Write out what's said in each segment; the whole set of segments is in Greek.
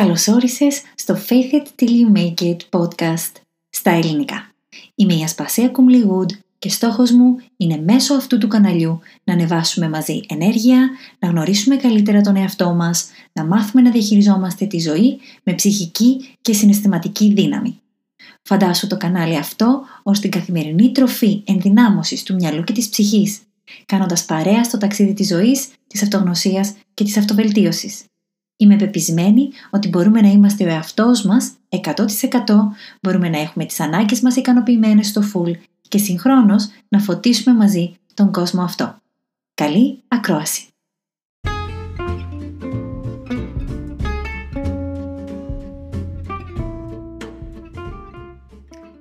Καλώς όρισες στο Faith It Till You Make It podcast στα ελληνικά. Είμαι η Ασπασία Κουμλιγούντ και στόχος μου είναι μέσω αυτού του καναλιού να ανεβάσουμε μαζί ενέργεια, να γνωρίσουμε καλύτερα τον εαυτό μας, να μάθουμε να διαχειριζόμαστε τη ζωή με ψυχική και συναισθηματική δύναμη. Φαντάσου το κανάλι αυτό ως την καθημερινή τροφή ενδυνάμωσης του μυαλού και της ψυχής, κάνοντας παρέα στο ταξίδι της ζωής, της αυτογνωσίας και της αυτοβελτίωσης. Είμαι πεπισμένη ότι μπορούμε να είμαστε ο εαυτός μας 100% μπορούμε να έχουμε τις ανάγκες μας ικανοποιημένες στο full και συγχρόνως να φωτίσουμε μαζί τον κόσμο αυτό. Καλή ακρόαση!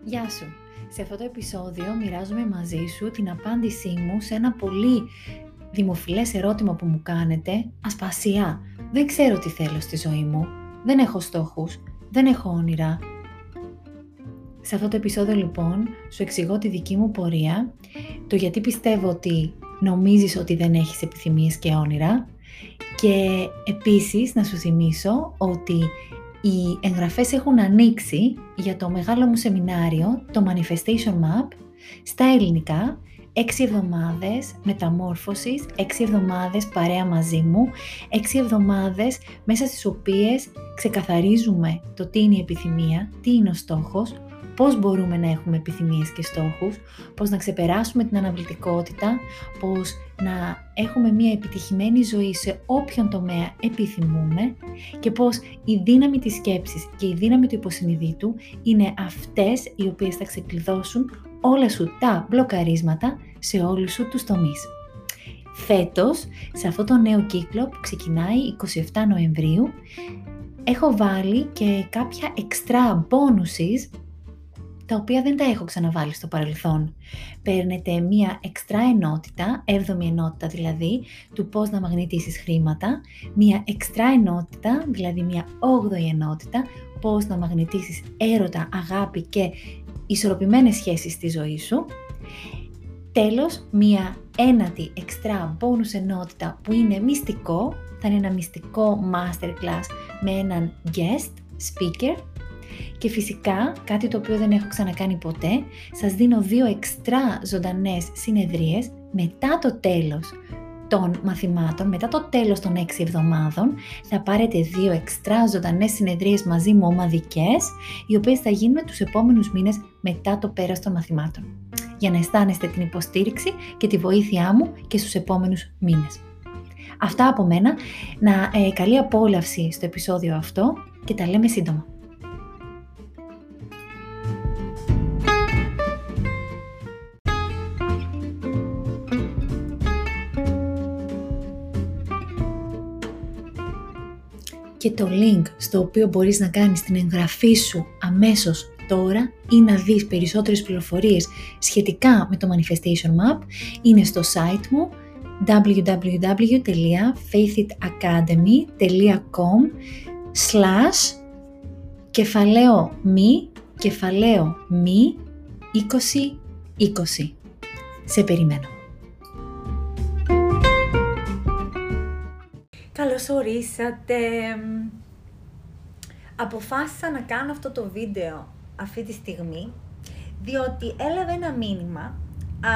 Γεια σου! Σε αυτό το επεισόδιο μοιράζομαι μαζί σου την απάντησή μου σε ένα πολύ δημοφιλές ερώτημα που μου κάνετε, ασπασία. Δεν ξέρω τι θέλω στη ζωή μου, δεν έχω στόχους, δεν έχω όνειρα. Σε αυτό το επεισόδιο λοιπόν σου εξηγώ τη δική μου πορεία, το γιατί πιστεύω ότι νομίζεις ότι δεν έχεις επιθυμίες και όνειρα και επίσης να σου θυμίσω ότι οι εγγραφές έχουν ανοίξει για το μεγάλο μου σεμινάριο, το Manifestation Map, στα ελληνικά έξι εβδομάδες μεταμόρφωσης, έξι εβδομάδες παρέα μαζί μου, έξι εβδομάδες μέσα στις οποίες ξεκαθαρίζουμε το τι είναι η επιθυμία, τι είναι ο στόχος, πώς μπορούμε να έχουμε επιθυμίες και στόχους, πώς να ξεπεράσουμε την αναβλητικότητα, πώς να έχουμε μια επιτυχημένη ζωή σε όποιον τομέα επιθυμούμε και πώς η δύναμη της σκέψης και η δύναμη του υποσυνειδήτου είναι αυτές οι οποίες θα ξεκλειδώσουν όλα σου τα μπλοκαρίσματα σε όλους σου τους τομείς. Φέτος, σε αυτό το νέο κύκλο που ξεκινάει 27 Νοεμβρίου, έχω βάλει και κάποια extra bonuses τα οποία δεν τα έχω ξαναβάλει στο παρελθόν. Παίρνετε μία εξτρά ενότητα, έβδομη ενότητα δηλαδή, του πώς να μαγνητήσεις χρήματα, μία εξτρά ενότητα, δηλαδή μία όγδοη ενότητα, πώς να μαγνητήσεις έρωτα, αγάπη και ισορροπημένες σχέσεις στη ζωή σου. Τέλος, μία ένατη εξτρά bonus ενότητα που είναι μυστικό, θα είναι ένα μυστικό masterclass με έναν guest speaker. Και φυσικά, κάτι το οποίο δεν έχω ξανακάνει ποτέ, σας δίνω δύο εξτρά ζωντανές συνεδρίες μετά το τέλος των μαθημάτων, μετά το τέλος των 6 εβδομάδων, θα πάρετε δύο εξτρά ζωντανές συνεδρίες μαζί μου ομαδικές, οι οποίες θα γίνουν τους επόμενους μήνες μετά το πέρας των μαθημάτων, για να αισθάνεστε την υποστήριξη και τη βοήθειά μου και στους επόμενους μήνες. Αυτά από μένα, να ε, καλή απόλαυση στο επεισόδιο αυτό και τα λέμε σύντομα. και το link στο οποίο μπορείς να κάνεις την εγγραφή σου αμέσως τώρα ή να δεις περισσότερες πληροφορίες σχετικά με το Manifestation Map είναι στο site μου www.faithitacademy.com slash κεφαλαίο μη κεφαλαίο μη 2020. Σε περιμένω. Καλώς ορίσατε! Αποφάσισα να κάνω αυτό το βίντεο αυτή τη στιγμή, διότι έλαβε ένα μήνυμα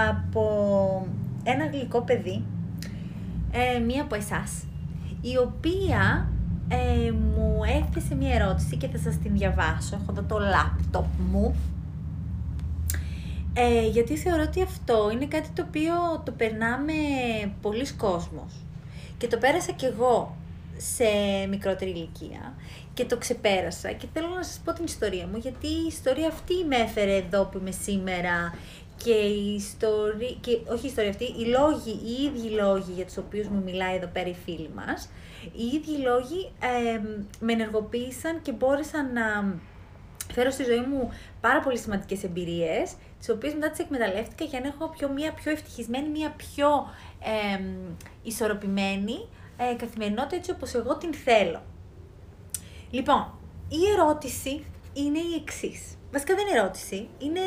από ένα γλυκό παιδί, ε, μία από εσάς, η οποία ε, μου έθεσε μία ερώτηση και θα σας την διαβάσω. Έχω εδώ το λάπτοπ μου. Ε, γιατί θεωρώ ότι αυτό είναι κάτι το οποίο το περνάμε πολλοί κόσμος. Και το πέρασα κι εγώ σε μικρότερη ηλικία. Και το ξεπέρασα. Και θέλω να σας πω την ιστορία μου γιατί η ιστορία αυτή με έφερε εδώ που είμαι σήμερα. Και η ιστορία, και όχι η ιστορία αυτή, οι λόγοι, οι ίδιοι λόγοι για τους οποίους μου μιλάει εδώ πέρα η φίλη μας, οι ίδιοι λόγοι με ενεργοποίησαν και μπόρεσαν να φέρω στη ζωή μου πάρα πολύ σημαντικές εμπειρίες, τις οποίες μετά τις εκμεταλλεύτηκα για να έχω πιο, μια πιο ευτυχισμένη, μια πιο ε, ισορροπημένη ε, καθημερινότητα έτσι όπως εγώ την θέλω. Λοιπόν, η ερώτηση είναι η εξής. Βασικά δεν είναι ερώτηση, είναι,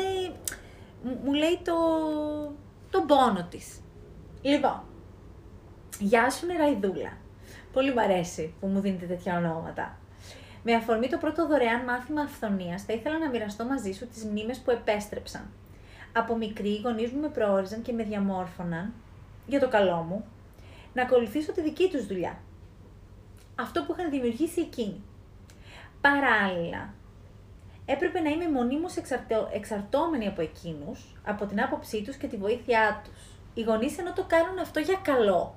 μου λέει το, το πόνο της. Λοιπόν, γεια σου νεραϊδούλα. Πολύ μου αρέσει που μου δίνετε τέτοια ονόματα. Με αφορμή το πρώτο δωρεάν μάθημα αυθονίας, θα ήθελα να μοιραστώ μαζί σου τις μνήμες που επέστρεψαν. Από μικρή, οι γονείς μου με προόριζαν και με διαμόρφωναν, για το καλό μου, να ακολουθήσω τη δική τους δουλειά. Αυτό που είχαν δημιουργήσει εκείνοι. Παράλληλα, έπρεπε να είμαι μονίμως εξαρτώ, εξαρτώμενη από εκείνους, από την άποψή τους και τη βοήθειά τους. Οι γονείς ενώ το κάνουν αυτό για καλό,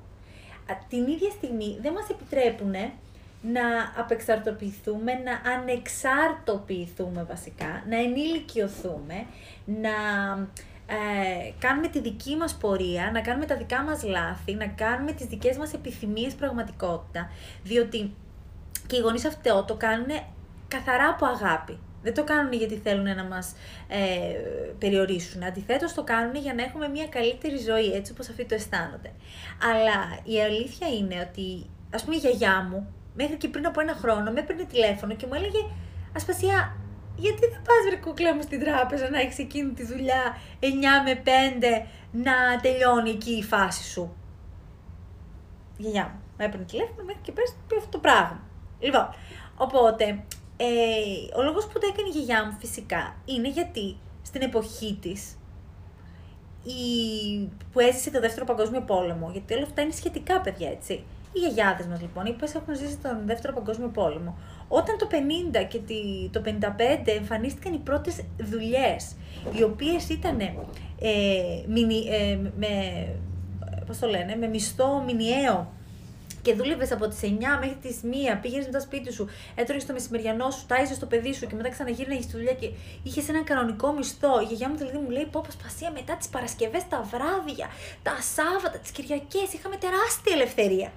την ίδια στιγμή δεν μας επιτρέπουν να απεξαρτοποιηθούμε, να ανεξάρτοποιηθούμε βασικά, να ενηλικιωθούμε, να ε, κάνουμε τη δική μας πορεία, να κάνουμε τα δικά μας λάθη, να κάνουμε τις δικές μας επιθυμίες πραγματικότητα, διότι και οι γονείς αυτό το κάνουν καθαρά από αγάπη. Δεν το κάνουν γιατί θέλουν να μας ε, περιορίσουν. Αντιθέτως το κάνουν για να έχουμε μια καλύτερη ζωή, έτσι όπως αυτοί το αισθάνονται. Αλλά η αλήθεια είναι ότι, ας πούμε η γιαγιά μου, μέχρι και πριν από ένα χρόνο, με έπαιρνε τηλέφωνο και μου έλεγε «Ασπασία, γιατί δεν πας βρε κούκλα μου στην τράπεζα να έχεις εκείνη τη δουλειά 9 με 5 να τελειώνει εκεί η φάση σου». Η γιαγιά μου με έπαιρνε τηλέφωνο μέχρι και πες πει αυτό το πράγμα. Λοιπόν, οπότε ε, ο λόγος που το έκανε η γιαγιά μου φυσικά είναι γιατί στην εποχή της η, που έζησε το δεύτερο παγκόσμιο πόλεμο, γιατί όλα αυτά είναι σχετικά παιδιά έτσι. Οι γιαγιάδες μας λοιπόν, οι οποίες έχουν ζήσει τον δεύτερο παγκόσμιο πόλεμο, όταν το 50 και το 55 εμφανίστηκαν οι πρώτες δουλειές, οι οποίες ήταν ε, ε, με, πώς το λένε, με μισθό μηνιαίο και δούλευες από τις 9 μέχρι τις 1, πήγαινες μετά σπίτι σου, έτρωγες το μεσημεριανό σου, τάιζες το παιδί σου και μετά ξαναγύρναγε στη δουλειά και είχες ένα κανονικό μισθό. Η γιαγιά μου δηλαδή μου λέει: Πω, σπασία μετά τις Παρασκευές, τα βράδια, τα Σάββατα, τις Κυριακές. Είχαμε τεράστια ελευθερία.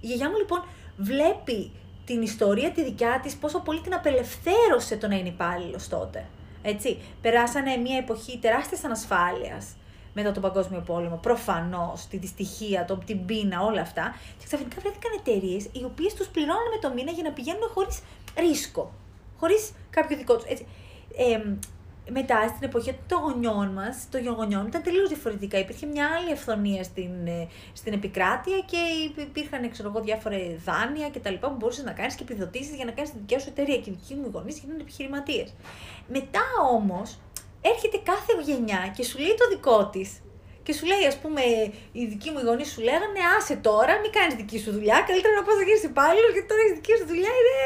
Η γιαγιά μου λοιπόν βλέπει την ιστορία τη δικιά της, πόσο πολύ την απελευθέρωσε το να είναι υπάλληλος τότε. Έτσι, περάσανε μια εποχή τεράστιας ανασφάλειας μετά τον Παγκόσμιο Πόλεμο, προφανώς, τη δυστυχία, το, την πείνα, όλα αυτά. Και ξαφνικά βρέθηκαν εταιρείες οι οποίες τους πληρώνουν το μήνα για να πηγαίνουν χωρίς ρίσκο. Χωρίς κάποιο δικό τους. Ε, μετά στην εποχή των γονιών μας, των γονιών ήταν τελείως διαφορετικά. Υπήρχε μια άλλη ευθονία στην, ε, στην επικράτεια και υπήρχαν ξέρω εγώ, διάφορα δάνεια κτλ. που μπορούσες να κάνεις και επιδοτήσεις για να κάνεις τη δικιά σου εταιρεία. Και οι δικοί μου γονείς γίνανε επιχειρηματίες. Μετά όμως έρχεται κάθε γενιά και σου λέει το δικό της. Και σου λέει, ας πούμε, οι δικοί μου γονείς σου λέγανε, άσε τώρα, μην κάνεις δική σου δουλειά. Καλύτερα να πας να γίνεις υπάλληλος, γιατί τώρα η δική σου δουλειά είναι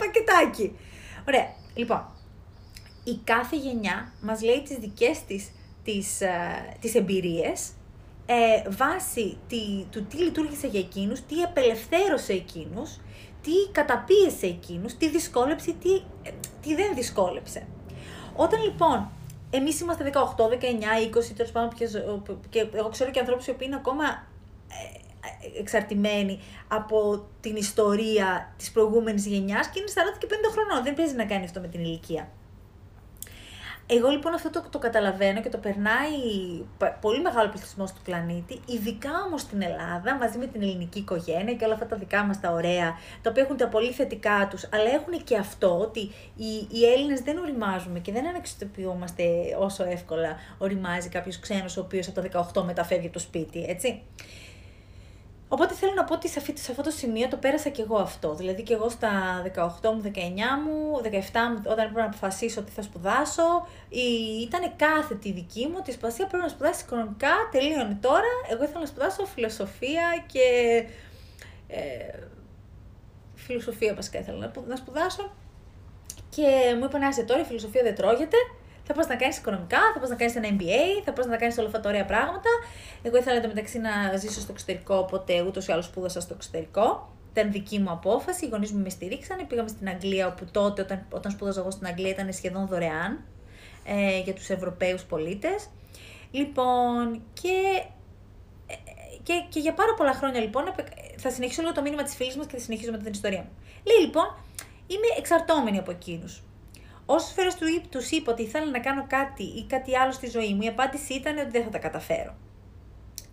πακετάκι. Ωραία. Λοιπόν, η κάθε γενιά μας λέει τις δικές της τις, ε, τις εμπειρίες ε, βάσει τι, του τι λειτουργήσε για εκείνους, τι απελευθέρωσε εκείνους, τι καταπίεσε εκείνους, τι δυσκόλεψε, τι, ε, τι δεν δυσκόλεψε. Όταν λοιπόν Εμείς είμαστε 18, 19, 20, τέλος πάντων, και εγώ ξέρω και ανθρώπους οι οποίοι είναι ακόμα ε, ε, εξαρτημένοι από την ιστορία της προηγούμενης γενιάς και είναι 40 και 50 χρονών. Δεν παίζει να κάνει αυτό με την ηλικία. Εγώ λοιπόν αυτό το, το καταλαβαίνω και το περνάει πολύ μεγάλο πληθυσμό του πλανήτη, ειδικά όμως στην Ελλάδα, μαζί με την ελληνική οικογένεια και όλα αυτά τα δικά μας τα ωραία, τα οποία έχουν τα πολύ θετικά τους, αλλά έχουν και αυτό ότι οι, οι Έλληνες δεν οριμάζουμε και δεν αναξιτοποιούμαστε όσο εύκολα οριμάζει κάποιος ξένος ο οποίος από τα 18 μεταφεύγει από το σπίτι, έτσι. Οπότε θέλω να πω ότι σε, αυτό το σημείο το πέρασα και εγώ αυτό. Δηλαδή και εγώ στα 18 μου, 19 μου, 17 μου, όταν έπρεπε να αποφασίσω τι θα σπουδάσω, ήταν κάθετη δική μου ότι η σπασία πρέπει να σπουδάσει οικονομικά, τελείωνε τώρα. Εγώ ήθελα να σπουδάσω φιλοσοφία και. Ε, φιλοσοφία βασικά ήθελα να σπουδάσω. Και μου είπαν, άσε τώρα η φιλοσοφία δεν τρώγεται θα πας να κάνεις οικονομικά, θα πας να κάνεις ένα MBA, θα πας να κάνεις όλα αυτά τα ωραία πράγματα. Εγώ ήθελα μεταξύ να ζήσω στο εξωτερικό, οπότε ούτως ή άλλως σπούδασα στο εξωτερικό. Ήταν δική μου απόφαση, οι γονείς μου με στηρίξανε. Πήγαμε στην Αγγλία, όπου τότε, όταν, όταν σπούδαζα εγώ στην Αγγλία, ήταν σχεδόν δωρεάν ε, για τους Ευρωπαίους πολίτες. Λοιπόν, και, ε, και, και για πάρα πολλά χρόνια λοιπόν, θα συνεχίσω λίγο το μήνυμα της φίλης μας και θα συνεχίσω μετά την ιστορία μου. Λέει λοιπόν, είμαι εξαρτώμενη από εκείνους. Όσες φορές του είπα ότι ήθελα να κάνω κάτι ή κάτι άλλο στη ζωή μου, η απάντηση ήταν ότι δεν θα τα καταφέρω.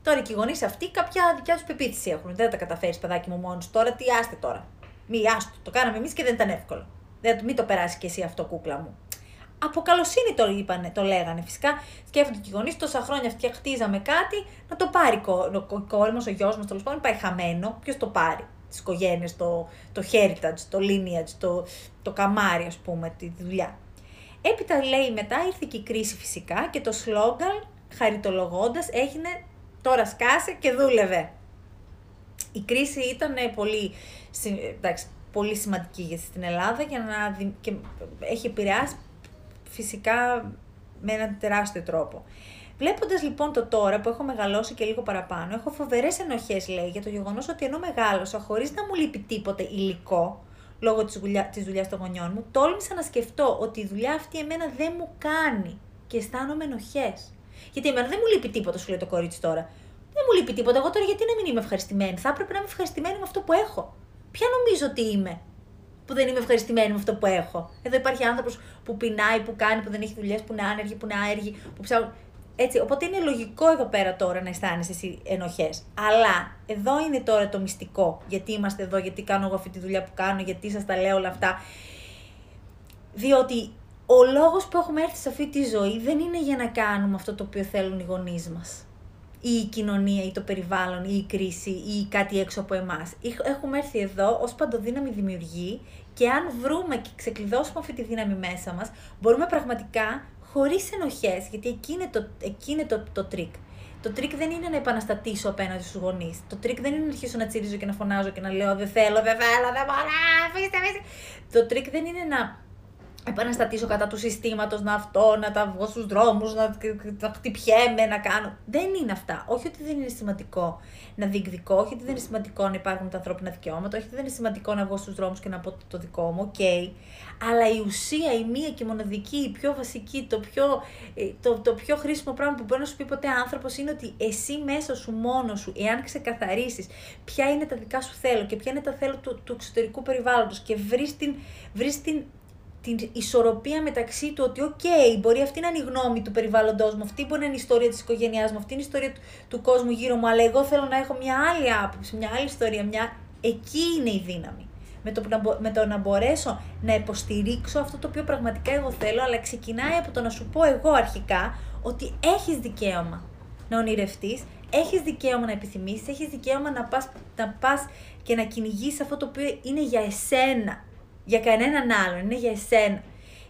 Τώρα και οι γονείς αυτοί κάποια δικιά τους πεποίθηση έχουν. Δεν θα τα καταφέρεις, παιδάκι μου μόνος τώρα, τι άστε τώρα. Μη άστο, το κάναμε εμείς και δεν ήταν εύκολο. Δεν, μην το περάσεις κι εσύ αυτό, κούκλα μου. Από καλοσύνη το είπανε, το λέγανε. Φυσικά σκέφτονται και οι γονείς τόσα χρόνια φτια- χτίζαμε κάτι, να το πάρει η κόρη μας, ο γιος μας τέλος πάντων, πάει χαμένο. Ποιος το πάρει; Τη οικογένεια, το, το heritage, το lineage, το, το καμάρι, ας πούμε, τη δουλειά. Έπειτα λέει μετά ήρθε και η κρίση φυσικά και το σλόγκαν χαριτολογώντας έγινε τώρα σκάσε και δούλευε. Η κρίση ήταν πολύ, εντάξει, πολύ σημαντική στην Ελλάδα για να, και έχει επηρεάσει φυσικά με έναν τεράστιο τρόπο. Βλέποντας λοιπόν το τώρα που έχω μεγαλώσει και λίγο παραπάνω, έχω φοβερές ενοχές, λέει, για το γεγονός ότι ενώ μεγάλωσα χωρίς να μου λείπει τίποτε υλικό, λόγω της δουλειά της δουλειάς των γονιών μου, τόλμησα να σκεφτώ ότι η δουλειά αυτή εμένα δεν μου κάνει και αισθάνομαι ενοχές. Γιατί εμένα δεν μου λείπει τίποτα, σου λέει το κορίτσι τώρα. Δεν μου λείπει τίποτα. Εγώ τώρα γιατί να μην είμαι ευχαριστημένη; Θα έπρεπε να είμαι ευχαριστημένη με αυτό που έχω. Ποια νομίζω ότι είμαι που δεν είμαι ευχαριστημένη με αυτό που έχω; Εδώ υπάρχει άνθρωπος που πεινάει, που κάνει, που δεν έχει δουλειές, που είναι άνεργοι, που είναι άεργοι, που ψάχνουν. Έτσι, οπότε είναι λογικό εδώ πέρα τώρα να αισθάνεσαι εσύ ενοχές. Αλλά εδώ είναι τώρα το μυστικό. Γιατί είμαστε εδώ, γιατί κάνω εγώ αυτή τη δουλειά που κάνω, γιατί σας τα λέω όλα αυτά. Διότι ο λόγος που έχουμε έρθει σε αυτή τη ζωή δεν είναι για να κάνουμε αυτό το οποίο θέλουν οι γονείς μας. Ή η κοινωνία, ή το περιβάλλον, ή η κρίση, ή κάτι έξω από εμάς. Έχουμε έρθει εδώ ως παντοδύναμη δημιουργή και αν βρούμε και ξεκλειδώσουμε αυτή τη δύναμη μέσα μας, μπορούμε πραγματικά χωρίς ενοχές, γιατί εκεί είναι το, εκεί είναι το, το τρίκ. Το τρίκ δεν είναι να επαναστατήσω απέναντι στους γονείς. Το τρίκ δεν είναι να αρχίσω να τσιρίζω και να φωνάζω και να λέω Δεν θέλω, δεν θέλω, δεν μπορώ, αφήστε με. Το τρίκ δεν είναι να επαναστατήσω κατά του συστήματος, να αυτό, να τα βγω στους δρόμους, να, να χτυπιέμαι, να κάνω. Δεν είναι αυτά. Όχι ότι δεν είναι σημαντικό να διεκδικώ, όχι ότι δεν είναι σημαντικό να υπάρχουν τα ανθρώπινα δικαιώματα, όχι ότι δεν είναι σημαντικό να βγω στους δρόμους και να πω το δικό μου, OK. Okay. Αλλά η ουσία, η μία και μοναδική, η πιο βασική, το πιο, ε, το, το πιο χρήσιμο πράγμα που μπορεί να σου πει ποτέ άνθρωπος είναι ότι εσύ μέσα σου μόνος σου, εάν ξεκαθαρίσεις ποια είναι τα δικά σου θέλω και ποια είναι τα θέλω του, του εξωτερικού περιβάλλοντος και βρεις την, βρεις την την ισορροπία μεταξύ του ότι, οκ, μπορεί αυτή να είναι η γνώμη του περιβάλλοντός μου, αυτή μπορεί να είναι η ιστορία της οικογένειάς μου, αυτή είναι η ιστορία του, του κόσμου γύρω μου, αλλά εγώ θέλω να έχω μια άλλη άποψη, μια άλλη ιστορία, μια. Εκεί είναι η δύναμη. Με το, με το να μπορέσω να υποστηρίξω αυτό το οποίο πραγματικά εγώ θέλω, αλλά ξεκινάει από το να σου πω εγώ αρχικά ότι έχεις δικαίωμα να ονειρευτείς, έχεις δικαίωμα να επιθυμήσει, έχεις δικαίωμα να πας να πας και να κυνηγήσει αυτό το οποίο είναι για εσένα για κανέναν άλλον, είναι για εσένα.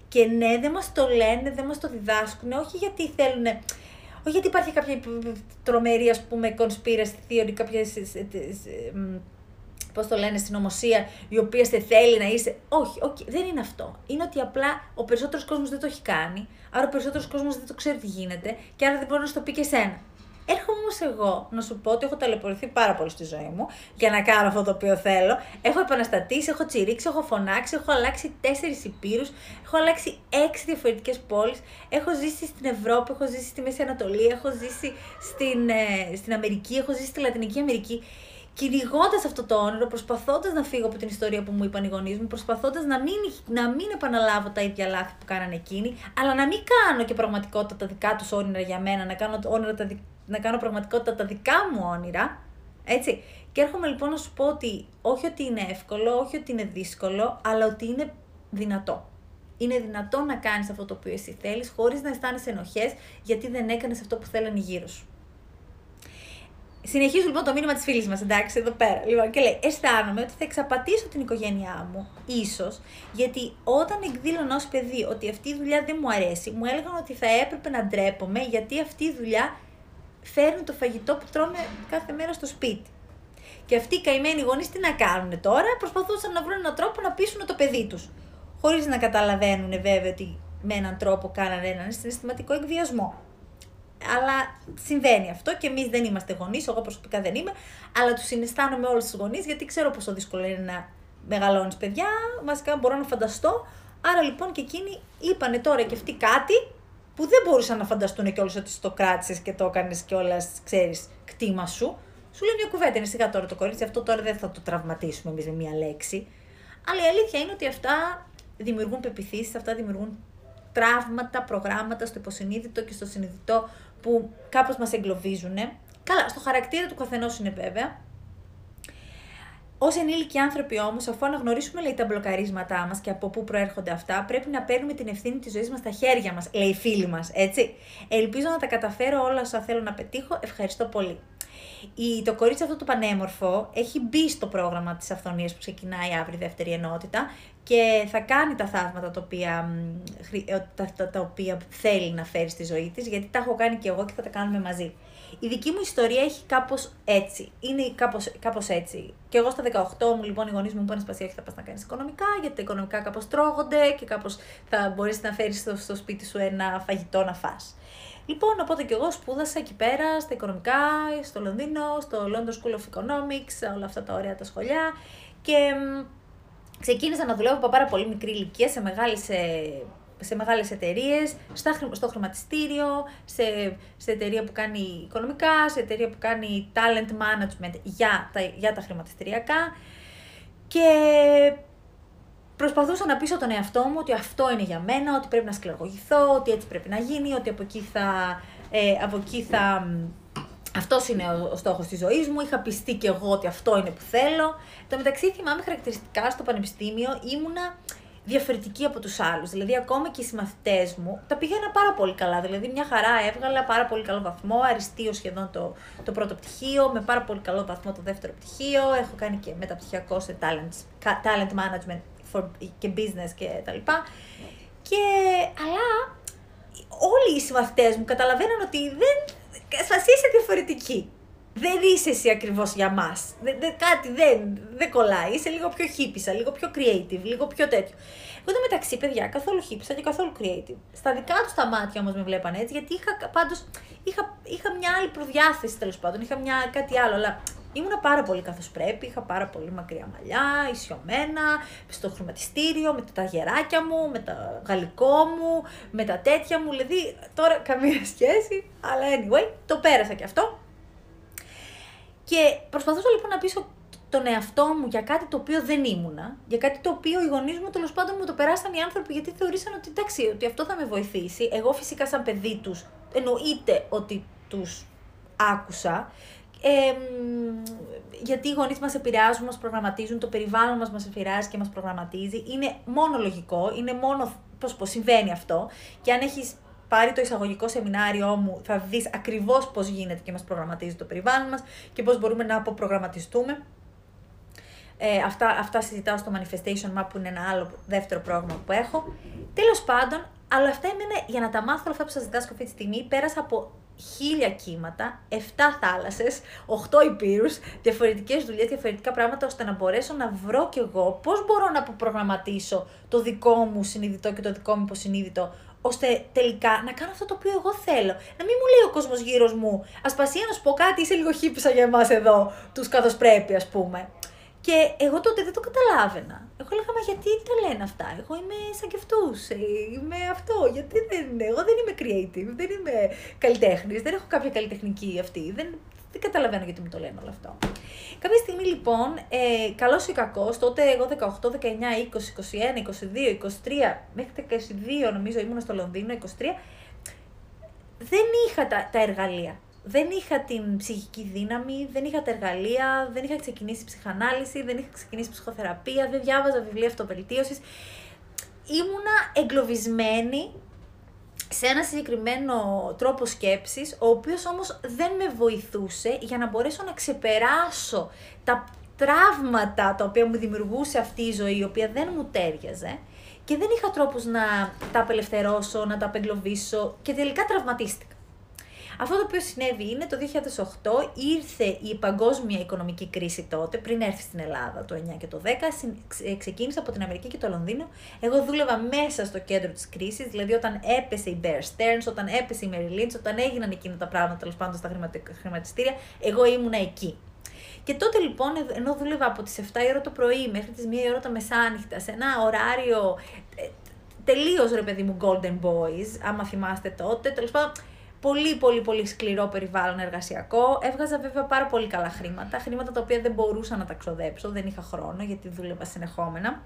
Και ναι, δεν μας το λένε, δεν μας το διδάσκουν, όχι γιατί θέλουν, όχι γιατί υπάρχει κάποια τρομερή, ας πούμε, conspiracy theory, κάποια, πώς το λένε, συνωμοσία, η οποία σε θέλει να είσαι. Όχι, όχι, δεν είναι αυτό. Είναι ότι απλά ο περισσότερος κόσμος δεν το έχει κάνει, άρα ο περισσότερος κόσμος δεν το ξέρει τι γίνεται και άρα δεν μπορεί να σου το πει και εσένα. Έρχομαι όμως εγώ να σου πω ότι έχω ταλαιπωρηθεί πάρα πολύ στη ζωή μου για να κάνω αυτό το οποίο θέλω. Έχω επαναστατήσει, έχω τσιρίξει, έχω φωνάξει, έχω αλλάξει τέσσερις υπήρους, έχω αλλάξει έξι διαφορετικές πόλεις. Έχω ζήσει στην Ευρώπη, έχω ζήσει στη Μέση Ανατολή, έχω ζήσει στην, ε, στην Αμερική, έχω ζήσει στη Λατινική Αμερική κυνηγώντας αυτό το όνειρο, προσπαθώντας να φύγω από την ιστορία που μου είπαν οι γονείς μου, προσπαθώντας να μην, να μην επαναλάβω τα ίδια λάθη που κάνανε εκείνοι, αλλά να μην κάνω και πραγματικότητα τα δικά τους όνειρα για μένα, να κάνω, όνειρα τα, να κάνω πραγματικότητα τα δικά μου όνειρα. Έτσι. Και έρχομαι λοιπόν να σου πω ότι όχι ότι είναι εύκολο, όχι ότι είναι δύσκολο, αλλά ότι είναι δυνατό. Είναι δυνατό να κάνεις αυτό το οποίο εσύ θέλεις, χωρίς να αισθάνεσαι ενοχές, γιατί δεν έκανες αυτό που θέλανε γύρω σου. Συνεχίζω λοιπόν το μήνυμα της φίλης μας, εντάξει, εδώ πέρα. Λοιπόν, και λέει: Αισθάνομαι ότι θα εξαπατήσω την οικογένειά μου, ίσως, γιατί όταν εκδήλωνα ω παιδί ότι αυτή η δουλειά δεν μου αρέσει, μου έλεγαν ότι θα έπρεπε να ντρέπομαι, γιατί αυτή η δουλειά φέρνει το φαγητό που τρώμε κάθε μέρα στο σπίτι. Και αυτοί οι καημένοι γονείς τι να κάνουν τώρα, προσπαθούσαν να βρουν έναν τρόπο να πείσουν το παιδί τους. Χωρίς να καταλαβαίνουν βέβαια ότι με έναν τρόπο κάνανε έναν συναισθηματικό εκβιασμό αλλά συμβαίνει αυτό και εμείς δεν είμαστε γονείς, εγώ προσωπικά δεν είμαι, αλλά τους συναισθάνομαι όλους τους γονείς γιατί ξέρω πόσο δύσκολο είναι να μεγαλώνεις παιδιά. Βασικά μπορώ να φανταστώ. Άρα λοιπόν και εκείνοι είπανε τώρα και αυτοί κάτι που δεν μπορούσαν να φανταστούν κιόλα ότι το κράτησες και το έκανες κιόλα, ξέρεις, κτήμα σου. Σου λένε μια κουβέντα, είναι σιγά τώρα το κορίτσι, αυτό τώρα δεν θα το τραυματίσουμε εμείς με μία λέξη. Αλλά η αλήθεια είναι ότι αυτά δημιουργούν πεπιθήσεις, αυτά δημιουργούν τραύματα, προγράμματα στο υποσυνείδητο και στο συνειδητό που κάπως μας εγκλωβίζουν. Καλά, στο χαρακτήρα του καθενός είναι βέβαια. Ω ενήλικοι άνθρωποι όμως, αφού αναγνωρίσουμε λέει, τα μπλοκαρίσματά μας και από πού προέρχονται αυτά, πρέπει να παίρνουμε την ευθύνη της ζωής μας στα χέρια μας, λέει η φίλη μας, έτσι. Ελπίζω να τα καταφέρω όλα όσα θέλω να πετύχω. Ευχαριστώ πολύ. Η, το κορίτσι αυτό το πανέμορφο έχει μπει στο πρόγραμμα της αυθονίας που ξεκινάει αύριο η δεύτερη ενότητα και θα κάνει τα θαύματα τα οποία, ε, τα, τα, τα οποία θέλει να φέρει στη ζωή της, γιατί τα έχω κάνει και εγώ και θα τα κάνουμε μαζί. Η δική μου ιστορία έχει κάπως έτσι. Είναι κάπως, κάπως έτσι. Και εγώ στα 18 μου, λοιπόν, οι γονείς μου είπαν σπασία, όχι θα πας να κάνεις οικονομικά, γιατί τα οικονομικά κάπως τρώγονται και κάπως θα μπορείς να φέρεις στο, στο σπίτι σου ένα φαγητό να φας. Λοιπόν, οπότε και εγώ σπούδασα εκεί πέρα στα οικονομικά, στο Λονδίνο, στο London School of Economics, όλα αυτά τα ωραία τα σχολιά. Και ξεκίνησα να δουλεύω από πάρα πολύ μικρή ηλικία σε μεγάλες, σε μεγάλες εταιρείες, στο χρηματιστήριο, σε, σε εταιρεία που κάνει οικονομικά, σε εταιρεία που κάνει talent management για τα, για τα χρηματιστηριακά. Και προσπαθούσα να πείσω τον εαυτό μου ότι αυτό είναι για μένα, ότι πρέπει να σκληρογωγηθώ, ότι έτσι πρέπει να γίνει, ότι από εκεί θα, ε, από εκεί θα αυτός είναι ο, ο στόχος της ζωής μου. Είχα πιστεί και εγώ ότι αυτό είναι που θέλω. Το μεταξύ, θυμάμαι χαρακτηριστικά στο πανεπιστήμιο ήμουνα διαφορετική από τους άλλους. Δηλαδή, ακόμα και οι συμμαθητές μου τα πήγαινα πάρα πολύ καλά. Δηλαδή, μια χαρά έβγαλα πάρα πολύ καλό βαθμό, αριστείο σχεδόν το, το πρώτο πτυχίο, με πάρα πολύ καλό βαθμό το δεύτερο πτυχίο. Έχω κάνει και μεταπτυχιακό σε talent, talent management for, και business και τα λοιπά. Και, αλλά όλοι οι συμμαθητές μου καταλαβαίναν ότι δεν σα είσαι διαφορετική. Δεν είσαι εσύ ακριβώς για μας. κάτι δεν, δεν κολλάει. Είσαι λίγο πιο χύπησα, λίγο πιο creative, λίγο πιο τέτοιο. Εγώ μεταξύ, παιδιά, καθόλου χύπησα και καθόλου creative. Στα δικά τους τα μάτια όμως με βλέπανε έτσι, γιατί είχα πάντως είχα, είχα μια άλλη προδιάθεση τέλος πάντων. Είχα μια, κάτι άλλο. Αλλά Ήμουνα πάρα πολύ καθώς πρέπει, είχα πάρα πολύ μακριά μαλλιά, ισιωμένα, στο χρηματιστήριο, με τα γεράκια μου, με τα γαλλικό μου, με τα τέτοια μου, δηλαδή τώρα καμία σχέση, αλλά anyway, το πέρασα και αυτό. Και προσπαθούσα λοιπόν να πείσω τον εαυτό μου για κάτι το οποίο δεν ήμουνα, για κάτι το οποίο οι γονείς μου τέλος πάντων μου το περάσαν οι άνθρωποι γιατί θεωρήσαν ότι εντάξει, ότι αυτό θα με βοηθήσει. Εγώ φυσικά σαν παιδί τους εννοείται ότι τους άκουσα ε, γιατί οι γονείς μας επηρεάζουν, μας προγραμματίζουν, το περιβάλλον μας μας επηρεάζει και μας προγραμματίζει. Είναι μόνο λογικό, είναι μόνο πώς, πώς συμβαίνει αυτό. Και αν έχεις πάρει το εισαγωγικό σεμινάριό μου, θα δεις ακριβώς πώς γίνεται και μας προγραμματίζει το περιβάλλον μας και πώς μπορούμε να αποπρογραμματιστούμε. Ε, αυτά, αυτά συζητάω στο Manifestation Map που είναι ένα άλλο δεύτερο πρόγραμμα που έχω. Τέλος πάντων, αλλά αυτά εμένα για να τα μάθω όλα αυτά που σας διδάσκω αυτή τη στιγμή, πέρασα από χίλια κύματα, 7 θάλασσες, 8 υπήρους, διαφορετικές δουλειές, διαφορετικά πράγματα, ώστε να μπορέσω να βρω κι εγώ πώς μπορώ να προγραμματίσω το δικό μου συνειδητό και το δικό μου υποσυνείδητο, ώστε τελικά να κάνω αυτό το οποίο εγώ θέλω. Να μην μου λέει ο κόσμος γύρω μου, Ασπασία να σου πω κάτι, είσαι λίγο χύπησα για εμάς εδώ, τους καθώ πρέπει, ας πούμε. Και εγώ τότε δεν το καταλάβαινα. Εγώ έλεγα, μα γιατί τα λένε αυτά; Εγώ είμαι σαν και αυτούς. Ε, είμαι αυτό. Γιατί δεν. Εγώ δεν είμαι creative, δεν είμαι καλλιτέχνης, δεν έχω κάποια καλλιτεχνική αυτή. Δεν, δεν καταλαβαίνω γιατί μου το λένε όλο αυτό. Κάποια στιγμή λοιπόν, ε, καλός ή κακός, τότε εγώ 18, 19, 20, 21, 22, 23, μέχρι τα 22 νομίζω ήμουν στο Λονδίνο, 23, δεν είχα τα, τα εργαλεία δεν είχα την ψυχική δύναμη, δεν είχα τα εργαλεία, δεν είχα ξεκινήσει ψυχανάλυση, δεν είχα ξεκινήσει ψυχοθεραπεία, δεν διάβαζα βιβλία αυτοβελτίωσης. Ήμουνα εγκλωβισμένη σε ένα συγκεκριμένο τρόπο σκέψης, ο οποίος όμως δεν με βοηθούσε για να μπορέσω να ξεπεράσω τα τραύματα τα οποία μου δημιουργούσε αυτή η ζωή, η οποία δεν μου τέριαζε και δεν είχα τρόπους να τα απελευθερώσω, να τα απεγκλωβίσω και τελικά τραυματίστηκα. Αυτό το οποίο συνέβη είναι το 2008 ήρθε η παγκόσμια οικονομική κρίση τότε, πριν έρθει στην Ελλάδα το 9 και το 10, ε, ξεκίνησε από την Αμερική και το Λονδίνο. Εγώ δούλευα μέσα στο κέντρο της κρίσης, δηλαδή όταν έπεσε η Bear Stearns, όταν έπεσε η Mary Lynch, όταν έγιναν εκείνα τα πράγματα τέλος πάντων στα χρηματιστήρια, εγώ ήμουνα εκεί. Και τότε λοιπόν, ενώ δούλευα από τις 7 η ώρα το πρωί μέχρι τις 1 η ώρα το μεσάνυχτα, σε ένα ωράριο ε, τελείως ρε παιδί μου Golden Boys, άμα θυμάστε τότε, τέλος πάντων πολύ πολύ πολύ σκληρό περιβάλλον εργασιακό. Έβγαζα βέβαια πάρα πολύ καλά χρήματα, χρήματα τα οποία δεν μπορούσα να τα ξοδέψω, δεν είχα χρόνο γιατί δούλευα συνεχόμενα.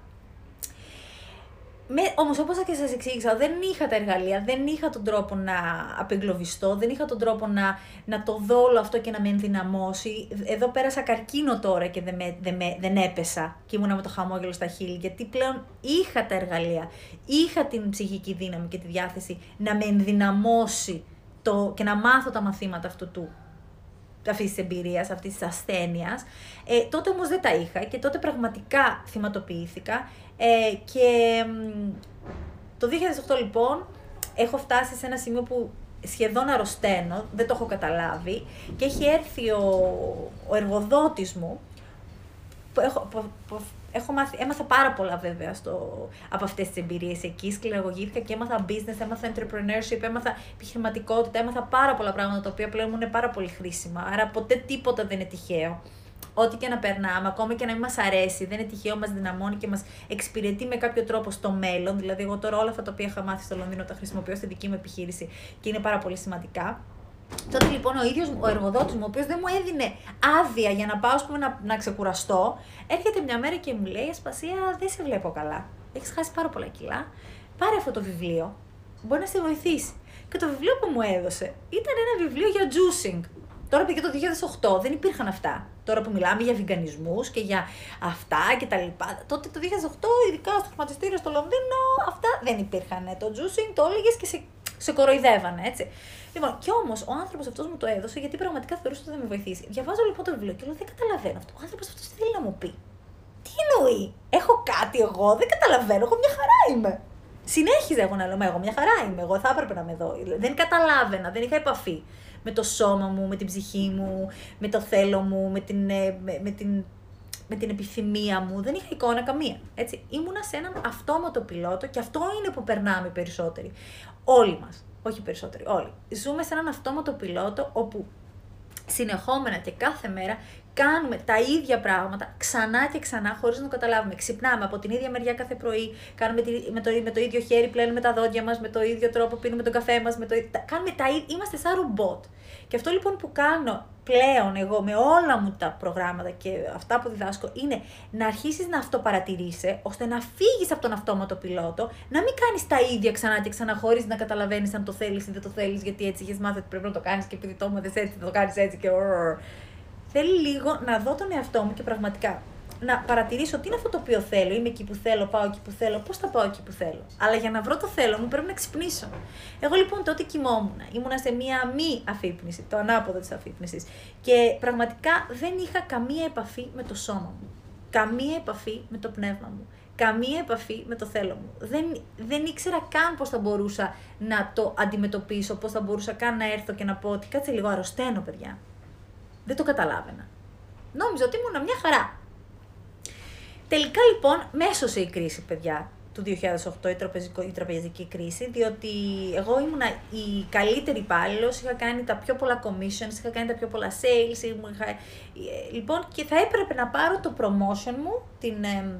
Με, όμως όπως και σας εξήγησα, δεν είχα τα εργαλεία, δεν είχα τον τρόπο να απεγκλωβιστώ, δεν είχα τον τρόπο να, να το δω όλο αυτό και να με ενδυναμώσει. Εδώ πέρασα καρκίνο τώρα και δεν, με, δεν, με, δεν έπεσα και ήμουνα με το χαμόγελο στα χείλη, γιατί πλέον είχα τα εργαλεία, είχα την ψυχική δύναμη και τη διάθεση να με ενδυναμώσει το, και να μάθω τα μαθήματα αυτού του. αυτής της εμπειρίας, αυτής της ασθένειας. Ε, τότε όμως δεν τα είχα και τότε πραγματικά θυματοποιήθηκα. Ε, και το 2008 λοιπόν έχω φτάσει σε ένα σημείο που σχεδόν αρρωσταίνω, δεν το έχω καταλάβει και έχει έρθει ο, ο εργοδότης μου που έχω, έχω μάθει, έμαθα πάρα πολλά βέβαια στο, από αυτές τις εμπειρίες εκεί, σκληραγωγήθηκα και έμαθα business, έμαθα entrepreneurship, έμαθα επιχειρηματικότητα, έμαθα πάρα πολλά πράγματα τα οποία πλέον μου είναι πάρα πολύ χρήσιμα, άρα ποτέ τίποτα δεν είναι τυχαίο ό,τι και να περνάμε, ακόμη και να μην μας αρέσει, δεν είναι τυχαίο, μας δυναμώνει και μας εξυπηρετεί με κάποιο τρόπο στο μέλλον. Δηλαδή, εγώ τώρα όλα αυτά τα οποία είχα μάθει στο Λονδίνο τα χρησιμοποιώ στη δική μου επιχείρηση και είναι πάρα πολύ σημαντικά. Τότε λοιπόν ο ίδιος ο εργοδότης μου, ο οποίος δεν μου έδινε άδεια για να πάω πούμε, να, να ξεκουραστώ, έρχεται μια μέρα και μου λέει: Ασπασία, δεν σε βλέπω καλά. Έχεις χάσει πάρα πολλά κιλά. Πάρε αυτό το βιβλίο. Μπορεί να σε βοηθήσει. Και το βιβλίο που μου έδωσε ήταν ένα βιβλίο για juicing. Τώρα πήγε το 2008, δεν υπήρχαν αυτά. Τώρα που μιλάμε για βιγκανισμούς και για αυτά και τα λοιπά. Τότε το 2008, ειδικά στο χρηματιστήριο στο Λονδίνο, αυτά δεν υπήρχαν. Το juicing το έλεγες και σε, σε κοροϊδεύανε, έτσι. Λοιπόν, κι όμως ο άνθρωπος αυτός μου το έδωσε γιατί πραγματικά θεωρούσε ότι θα με βοηθήσει. Διαβάζω λοιπόν το βιβλίο και λέω: Δεν καταλαβαίνω αυτό. Ο άνθρωπος αυτός τι θέλει να μου πει; Τι εννοεί, Έχω κάτι εγώ, δεν καταλαβαίνω. Εγώ μια χαρά είμαι. Συνέχιζα εγώ να λέω: Εγώ μια χαρά είμαι. Εγώ θα έπρεπε να με δω. Δεν καταλάβαινα, δεν είχα επαφή με το σώμα μου, με την ψυχή μου, με το θέλω μου, με την, ε, με, με την, με την επιθυμία μου. Δεν είχα εικόνα καμία. Έτσι. Ήμουνα σε έναν αυτόματο πιλότο και αυτό είναι που περνάμε οι περισσότεροι. Όλοι μας. Όχι περισσότεροι, όλοι. Ζούμε σε έναν αυτόματο πιλότο όπου συνεχόμενα και κάθε μέρα κάνουμε τα ίδια πράγματα ξανά και ξανά χωρίς να το καταλάβουμε. Ξυπνάμε από την ίδια μεριά κάθε πρωί, κάνουμε με, το, με το ίδιο χέρι, πλένουμε τα δόντια μας, με το ίδιο τρόπο πίνουμε τον καφέ μας. Το, κάνουμε τα, είμαστε σαν ρομπότ. Και αυτό λοιπόν που κάνω πλέον εγώ με όλα μου τα προγράμματα και αυτά που διδάσκω είναι να αρχίσεις να αυτοπαρατηρείσαι ώστε να φύγεις από τον αυτόματο πιλότο, να μην κάνεις τα ίδια ξανά και ξανά χωρίς να καταλαβαίνεις αν το θέλεις ή δεν το θέλεις γιατί έτσι έχεις μάθει ότι πρέπει να το κάνεις και επειδή το έμαθες έτσι θα το κάνεις έτσι και Θέλει λίγο να δω τον εαυτό μου και πραγματικά να παρατηρήσω τι είναι αυτό το οποίο θέλω. Είμαι εκεί που θέλω, πάω εκεί που θέλω, πώς θα πάω εκεί που θέλω. Αλλά για να βρω το θέλω μου πρέπει να ξυπνήσω. Εγώ λοιπόν τότε κοιμόμουν. Ήμουνα σε μία μη αφύπνιση, το ανάποδο της αφύπνισης. Και πραγματικά δεν είχα καμία επαφή με το σώμα μου. Καμία επαφή με το πνεύμα μου. Καμία επαφή με το θέλω μου. Δεν, δεν ήξερα καν πώς θα μπορούσα να το αντιμετωπίσω, πώς θα μπορούσα καν να έρθω και να πω ότι κάτσε λίγο αρρωσταίνω, παιδιά. Δεν το καταλάβαινα. Νόμιζα ότι ήμουν μια χαρά. Τελικά λοιπόν μέσωσε η κρίση, παιδιά, του 2008, η, τραπεζικό, η τραπεζική κρίση, διότι εγώ ήμουνα η καλύτερη υπάλληλος, είχα κάνει τα πιο πολλά commissions, είχα κάνει τα πιο πολλά sales, είχα... Ε, λοιπόν, και θα έπρεπε να πάρω το promotion μου, την, ε,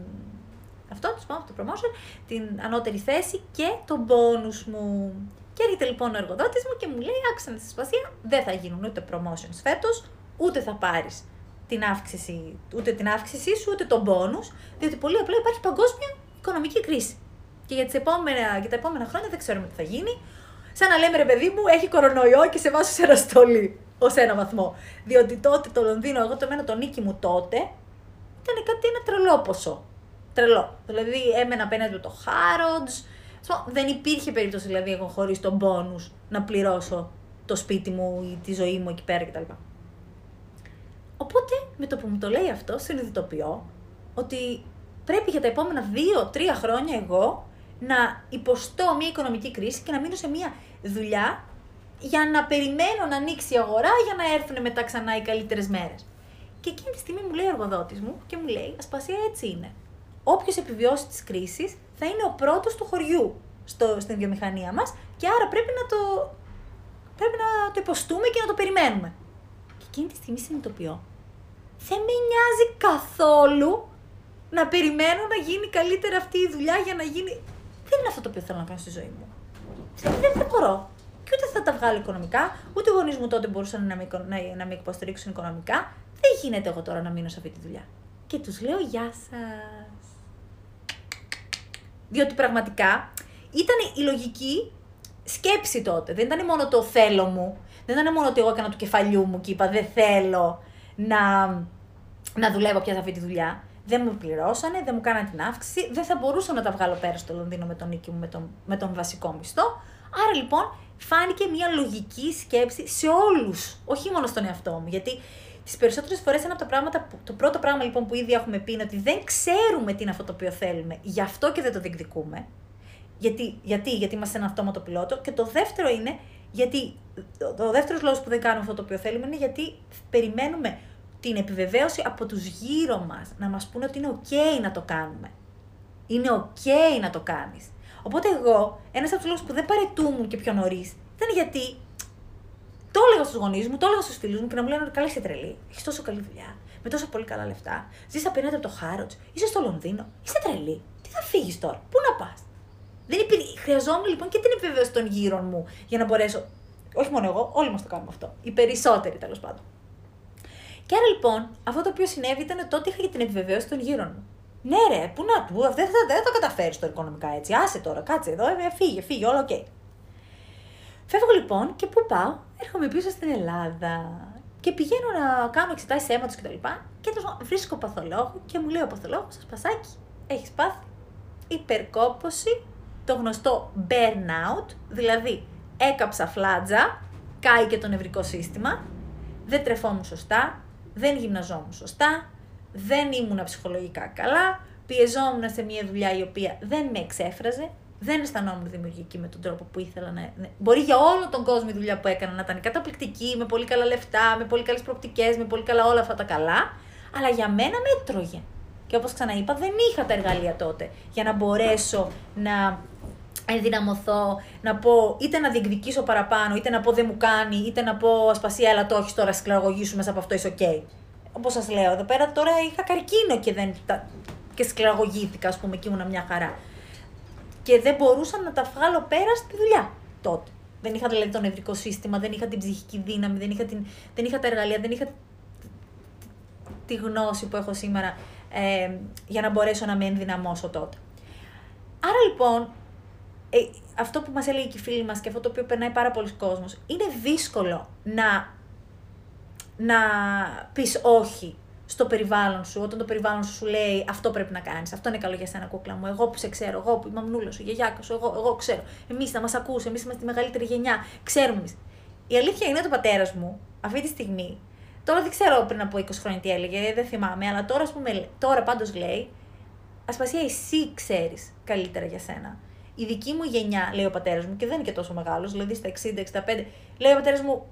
αυτό, το promotion, την ανώτερη θέση και το bonus μου. Και έρχεται λοιπόν ο εργοδότης μου και μου λέει: Άκουσα τη σπασία, δεν θα γίνουν ούτε promotions φέτος, ούτε θα πάρεις την αύξηση, ούτε την αύξησή σου, ούτε τον πόνους, διότι πολύ απλά υπάρχει παγκόσμια οικονομική κρίση. Και για, τις επόμενα, για τα επόμενα χρόνια δεν ξέρουμε τι θα γίνει. Σαν να λέμε ρε παιδί μου, έχει κορονοϊό και σε βάζω σε αναστολή. Ω ένα βαθμό. Διότι τότε το Λονδίνο, εγώ το μένω το νίκη μου τότε, ήταν κάτι ένα τρελό ποσό. Τρελό. Δηλαδή έμενα απέναντι με το Χάροντ. Δεν υπήρχε περίπτωση δηλαδή εγώ χωρίς τον πόνους να πληρώσω το σπίτι μου ή τη ζωή μου εκεί πέρα κτλ. Οπότε με το που μου το λέει αυτό, συνειδητοποιώ ότι πρέπει για τα επόμενα δύο-τρία χρόνια εγώ να υποστώ μια οικονομική κρίση και να μείνω σε μια δουλειά για να περιμένω να ανοίξει η αγορά για να έρθουν μετά ξανά οι καλύτερες μέρες. Και εκείνη τη στιγμή μου λέει ο εργοδότης μου και μου λέει: Ασπασία έτσι είναι. Όποιος επιβιώσει τη κρίση θα είναι ο πρώτος του χωριού στο, στην βιομηχανία μας και άρα πρέπει να το, πρέπει να το υποστούμε και να το περιμένουμε. Και εκείνη τη στιγμή συνειδητοποιώ δεν με νοιάζει καθόλου να περιμένω να γίνει καλύτερα αυτή η δουλειά για να γίνει. Δεν είναι αυτό το οποίο θέλω να κάνω στη ζωή μου. Δεν, δεν μπορώ. Και ούτε θα τα βγάλω οικονομικά, ούτε οι γονείς μου τότε μπορούσαν να με, να, να με υποστηρίξουν οικονομικά. Δεν γίνεται εγώ τώρα να μείνω σε αυτή τη δουλειά. Και τους λέω γεια σας. Διότι πραγματικά ήταν η λογική σκέψη τότε. Δεν ήταν μόνο το θέλω μου. Δεν ήταν μόνο ότι εγώ έκανα του κεφαλιού μου και είπα δεν θέλω να, να δουλεύω πια σε αυτή τη δουλειά. Δεν μου πληρώσανε, δεν μου κάνανε την αύξηση, δεν θα μπορούσα να τα βγάλω πέρα στο Λονδίνο με τον νίκη μου, με τον, με τον βασικό μισθό. Άρα λοιπόν φάνηκε μια λογική σκέψη σε όλους, όχι μόνο στον εαυτό μου. Γιατί τις περισσότερες φορές ένα από τα πράγματα, που, το πρώτο πράγμα λοιπόν που ήδη έχουμε πει είναι ότι δεν ξέρουμε τι είναι αυτό το οποίο θέλουμε, γι' αυτό και δεν το διεκδικούμε. Γιατί, γιατί, γιατί είμαστε ένα αυτόματο πιλότο. Και το δεύτερο είναι γιατί. Ο δεύτερος λόγος που δεν κάνουμε αυτό το οποίο θέλουμε είναι γιατί περιμένουμε την επιβεβαίωση από τους γύρω μας να μας πούνε ότι είναι OK να το κάνουμε. Είναι OK να το κάνεις. Οπότε εγώ, ένας από τους λόγους που δεν παρετούμουν και πιο νωρίς ήταν γιατί το έλεγα στους γονείς μου, το έλεγα στους φίλους μου και να μου λένε Καλά, είσαι τρελή. Έχεις τόσο καλή δουλειά, με τόσο πολύ καλά λεφτά. Ζεις απέναντι από το Harrods, είσαι στο Λονδίνο, είσαι τρελή. Τι θα φύγεις τώρα, πού να πας; Δεν Χρειαζόμουν λοιπόν και την επιβεβαίωση των γύρων μου για να μπορέσω. Όχι μόνο εγώ, όλοι μας το κάνουμε αυτό. Οι περισσότεροι τέλος πάντων. Και άρα λοιπόν, αυτό το οποίο συνέβη ήταν ότι τότε είχα και την επιβεβαίωση των γύρων μου. Ναι, ρε, πού να του, δεν θα, δεν θα καταφέρεις το οικονομικά έτσι. Άσε τώρα, κάτσε εδώ, ε, φύγε, φύγε, όλο OK. Okay. Φεύγω λοιπόν και πού πάω, έρχομαι πίσω στην Ελλάδα και πηγαίνω να κάνω εξετάσεις αίματος κτλ. Και, και βρίσκω παθολόγο και μου λέει ο παθολόγος, σας πασάκι, έχεις πάθει; Υπερκόπωση, το γνωστό burnout, δηλαδή έκαψα φλάτζα, κάει και το νευρικό σύστημα, δεν τρεφόμουν σωστά, δεν γυμναζόμουν σωστά, δεν ήμουν ψυχολογικά καλά, πιεζόμουν σε μια δουλειά η οποία δεν με εξέφραζε, δεν αισθανόμουν δημιουργική με τον τρόπο που ήθελα να. Ναι. Μπορεί για όλο τον κόσμο η δουλειά που έκανα να ήταν καταπληκτική, με πολύ καλά λεφτά, με πολύ καλές προοπτικές, με πολύ καλά όλα αυτά τα καλά, αλλά για μένα με έτρωγε. Και όπως ξαναείπα, δεν είχα τα εργαλεία τότε για να μπορέσω να ενδυναμωθώ, να πω είτε να διεκδικήσω παραπάνω, είτε να πω δεν μου κάνει, είτε να πω Ασπασία, αλλά το όχι τώρα σκληραγωγήσου μέσα από αυτό, είσαι οκ. Όπως σας λέω, εδώ πέρα τώρα είχα καρκίνο και, δεν, και σκληραγωγήθηκα, ας πούμε, και ήμουν μια χαρά και δεν μπορούσα να τα βγάλω πέρα στη δουλειά τότε. Δεν είχα δηλαδή το νευρικό σύστημα, δεν είχα την ψυχική δύναμη, δεν είχα, την, δεν είχα τα εργαλεία, δεν είχα τη γνώση που έχω σήμερα ε, για να μπορέσω να με ενδυναμώσω τότε. Άρα λοιπόν, ε, αυτό που μας έλεγε και η φίλη μας και αυτό το οποίο περνάει πάρα πολλοί κόσμος, είναι δύσκολο να, να πεις όχι στο περιβάλλον σου, όταν το περιβάλλον σου σου λέει αυτό πρέπει να κάνεις, αυτό είναι καλό για σένα, κούκλα μου. Εγώ που σε ξέρω, εγώ που η μαμνούλα σου, η γιαγιάκα σου, εγώ, εγώ ξέρω. Εμείς θα μας ακούσει, εμείς είμαστε τη μεγαλύτερη γενιά, ξέρουμε εμείς. Η αλήθεια είναι ότι ο πατέρας μου αυτή τη στιγμή, τώρα δεν ξέρω πριν από 20 χρόνια τι έλεγε, δεν θυμάμαι, αλλά τώρα, πούμε, τώρα πάντως λέει, Ασπασία, εσύ ξέρεις καλύτερα για σένα. Η δική μου γενιά, λέει ο πατέρας μου, και δεν είναι και τόσο μεγάλος, δηλαδή στα 60-65, λέει ο πατέρας μου,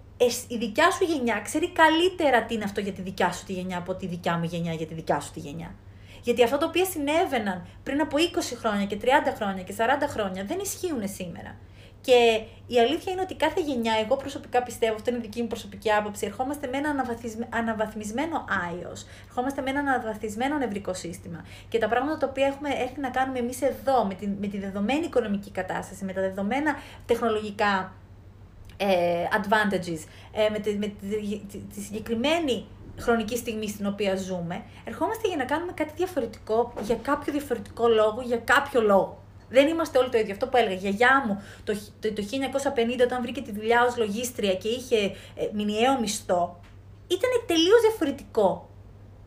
η δικιά σου γενιά ξέρει καλύτερα τι είναι αυτό για τη δικιά σου τη γενιά από τη δικιά μου γενιά για τη δικιά σου τη γενιά. Γιατί αυτά τα οποία συνέβαιναν πριν από 20 χρόνια και 30 χρόνια και 40 χρόνια δεν ισχύουν σήμερα. Και η αλήθεια είναι ότι κάθε γενιά, εγώ προσωπικά πιστεύω, αυτό είναι δική μου προσωπική άποψη, ερχόμαστε με ένα αναβαθμισμένο άιο, ερχόμαστε με ένα αναβαθμισμένο νευρικό σύστημα. Και τα πράγματα τα οποία έχουμε έρθει να κάνουμε εμείς εδώ, με τη, με τη δεδομένη οικονομική κατάσταση, με τα δεδομένα τεχνολογικά ε, advantages, ε, με, τη, με τη, τη, συγκεκριμένη χρονική στιγμή στην οποία ζούμε, ερχόμαστε για να κάνουμε κάτι διαφορετικό, για κάποιο διαφορετικό λόγο, για κάποιο λόγο. Δεν είμαστε όλοι το ίδιο. Αυτό που έλεγα, η γιαγιά μου το, το, το 1950 όταν βρήκε τη δουλειά ως λογίστρια και είχε ε, μηνιαίο μισθό, ήταν τελείως διαφορετικό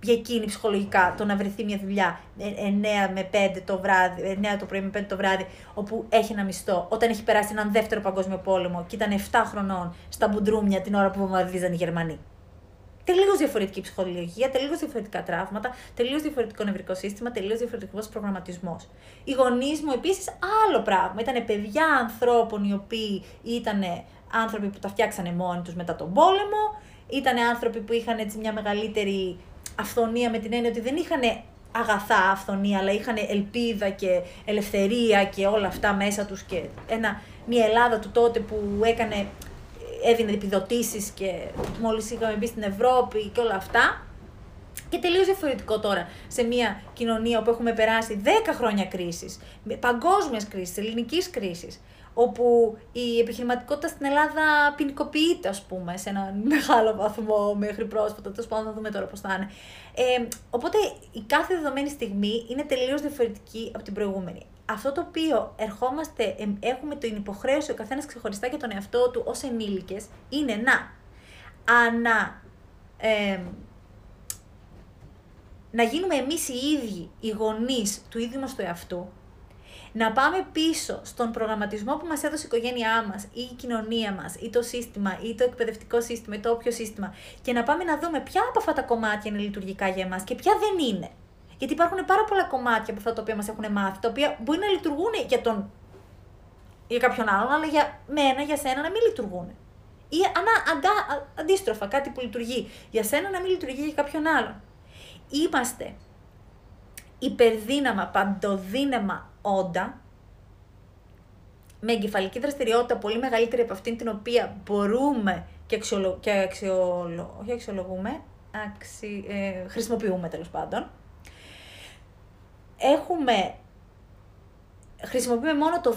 για εκείνη ψυχολογικά το να βρεθεί μια δουλειά 9 ε, με 5 το βράδυ, 9 το πρωί με 5 το βράδυ, όπου έχει ένα μισθό, όταν έχει περάσει έναν δεύτερο παγκόσμιο πόλεμο και ήταν 7 χρονών στα μπουντρούμια την ώρα που βομβαρδίζαν οι Γερμανοί. Τελείως διαφορετική ψυχολογία, τελείως διαφορετικά τραύματα, τελείως διαφορετικό νευρικό σύστημα, τελείως διαφορετικός προγραμματισμός. Οι γονείς μου επίσης άλλο πράγμα. Ήταν παιδιά ανθρώπων οι οποίοι ήταν άνθρωποι που τα φτιάξανε μόνοι τους μετά τον πόλεμο, ήταν άνθρωποι που είχαν έτσι μια μεγαλύτερη αυθονία με την έννοια ότι δεν είχαν αγαθά αυθονία, αλλά είχαν ελπίδα και ελευθερία και όλα αυτά μέσα τους και ένα, μια Ελλάδα του τότε που έκανε, έδινε επιδοτήσεις και μόλις είχαμε μπει στην Ευρώπη και όλα αυτά. Και τελείως διαφορετικό τώρα σε μια κοινωνία όπου έχουμε περάσει 10 χρόνια κρίσης, παγκόσμιας κρίσης, ελληνικής κρίσης, όπου η επιχειρηματικότητα στην Ελλάδα ποινικοποιείται, ας πούμε, σε ένα μεγάλο βαθμό μέχρι πρόσφατα. Τέλος πάντων, να δούμε τώρα πώς θα είναι. Ε, οπότε η κάθε δεδομένη στιγμή είναι τελείως διαφορετική από την προηγούμενη. Αυτό το οποίο ερχόμαστε, έχουμε την υποχρέωση ο καθένας ξεχωριστά για τον εαυτό του ως ενήλικες, είναι να ανα. Ε, να γίνουμε εμείς οι ίδιοι οι γονείς του ίδιου μας του εαυτού, Να πάμε πίσω στον προγραμματισμό που μας έδωσε η οικογένειά μας ή η κοινωνία μας ή το σύστημα ή το εκπαιδευτικό σύστημα ή το όποιο σύστημα και να πάμε να δούμε ποια από αυτά τα κομμάτια είναι λειτουργικά για εμάς και ποια δεν είναι. Γιατί υπάρχουν πάρα πολλά κομμάτια από αυτά τα οποία μας έχουν μάθει, τα οποία μπορεί να λειτουργούν για, τον, για κάποιον άλλον, αλλά για μένα, για σένα να μην λειτουργούν. Ή ανά, αντά, αντίστροφα, κάτι που λειτουργεί για σένα να μην λειτουργεί για κάποιον άλλον. Είμαστε υπερδύναμα, παντοδύναμα όντα, με εγκεφαλική δραστηριότητα πολύ μεγαλύτερη από αυτήν την οποία μπορούμε και, αξιολο... και αξιολο... όχι αξιολογούμε, αξι... ε, χρησιμοποιούμε τέλος πάντων. Έχουμε χρησιμοποιούμε μόνο το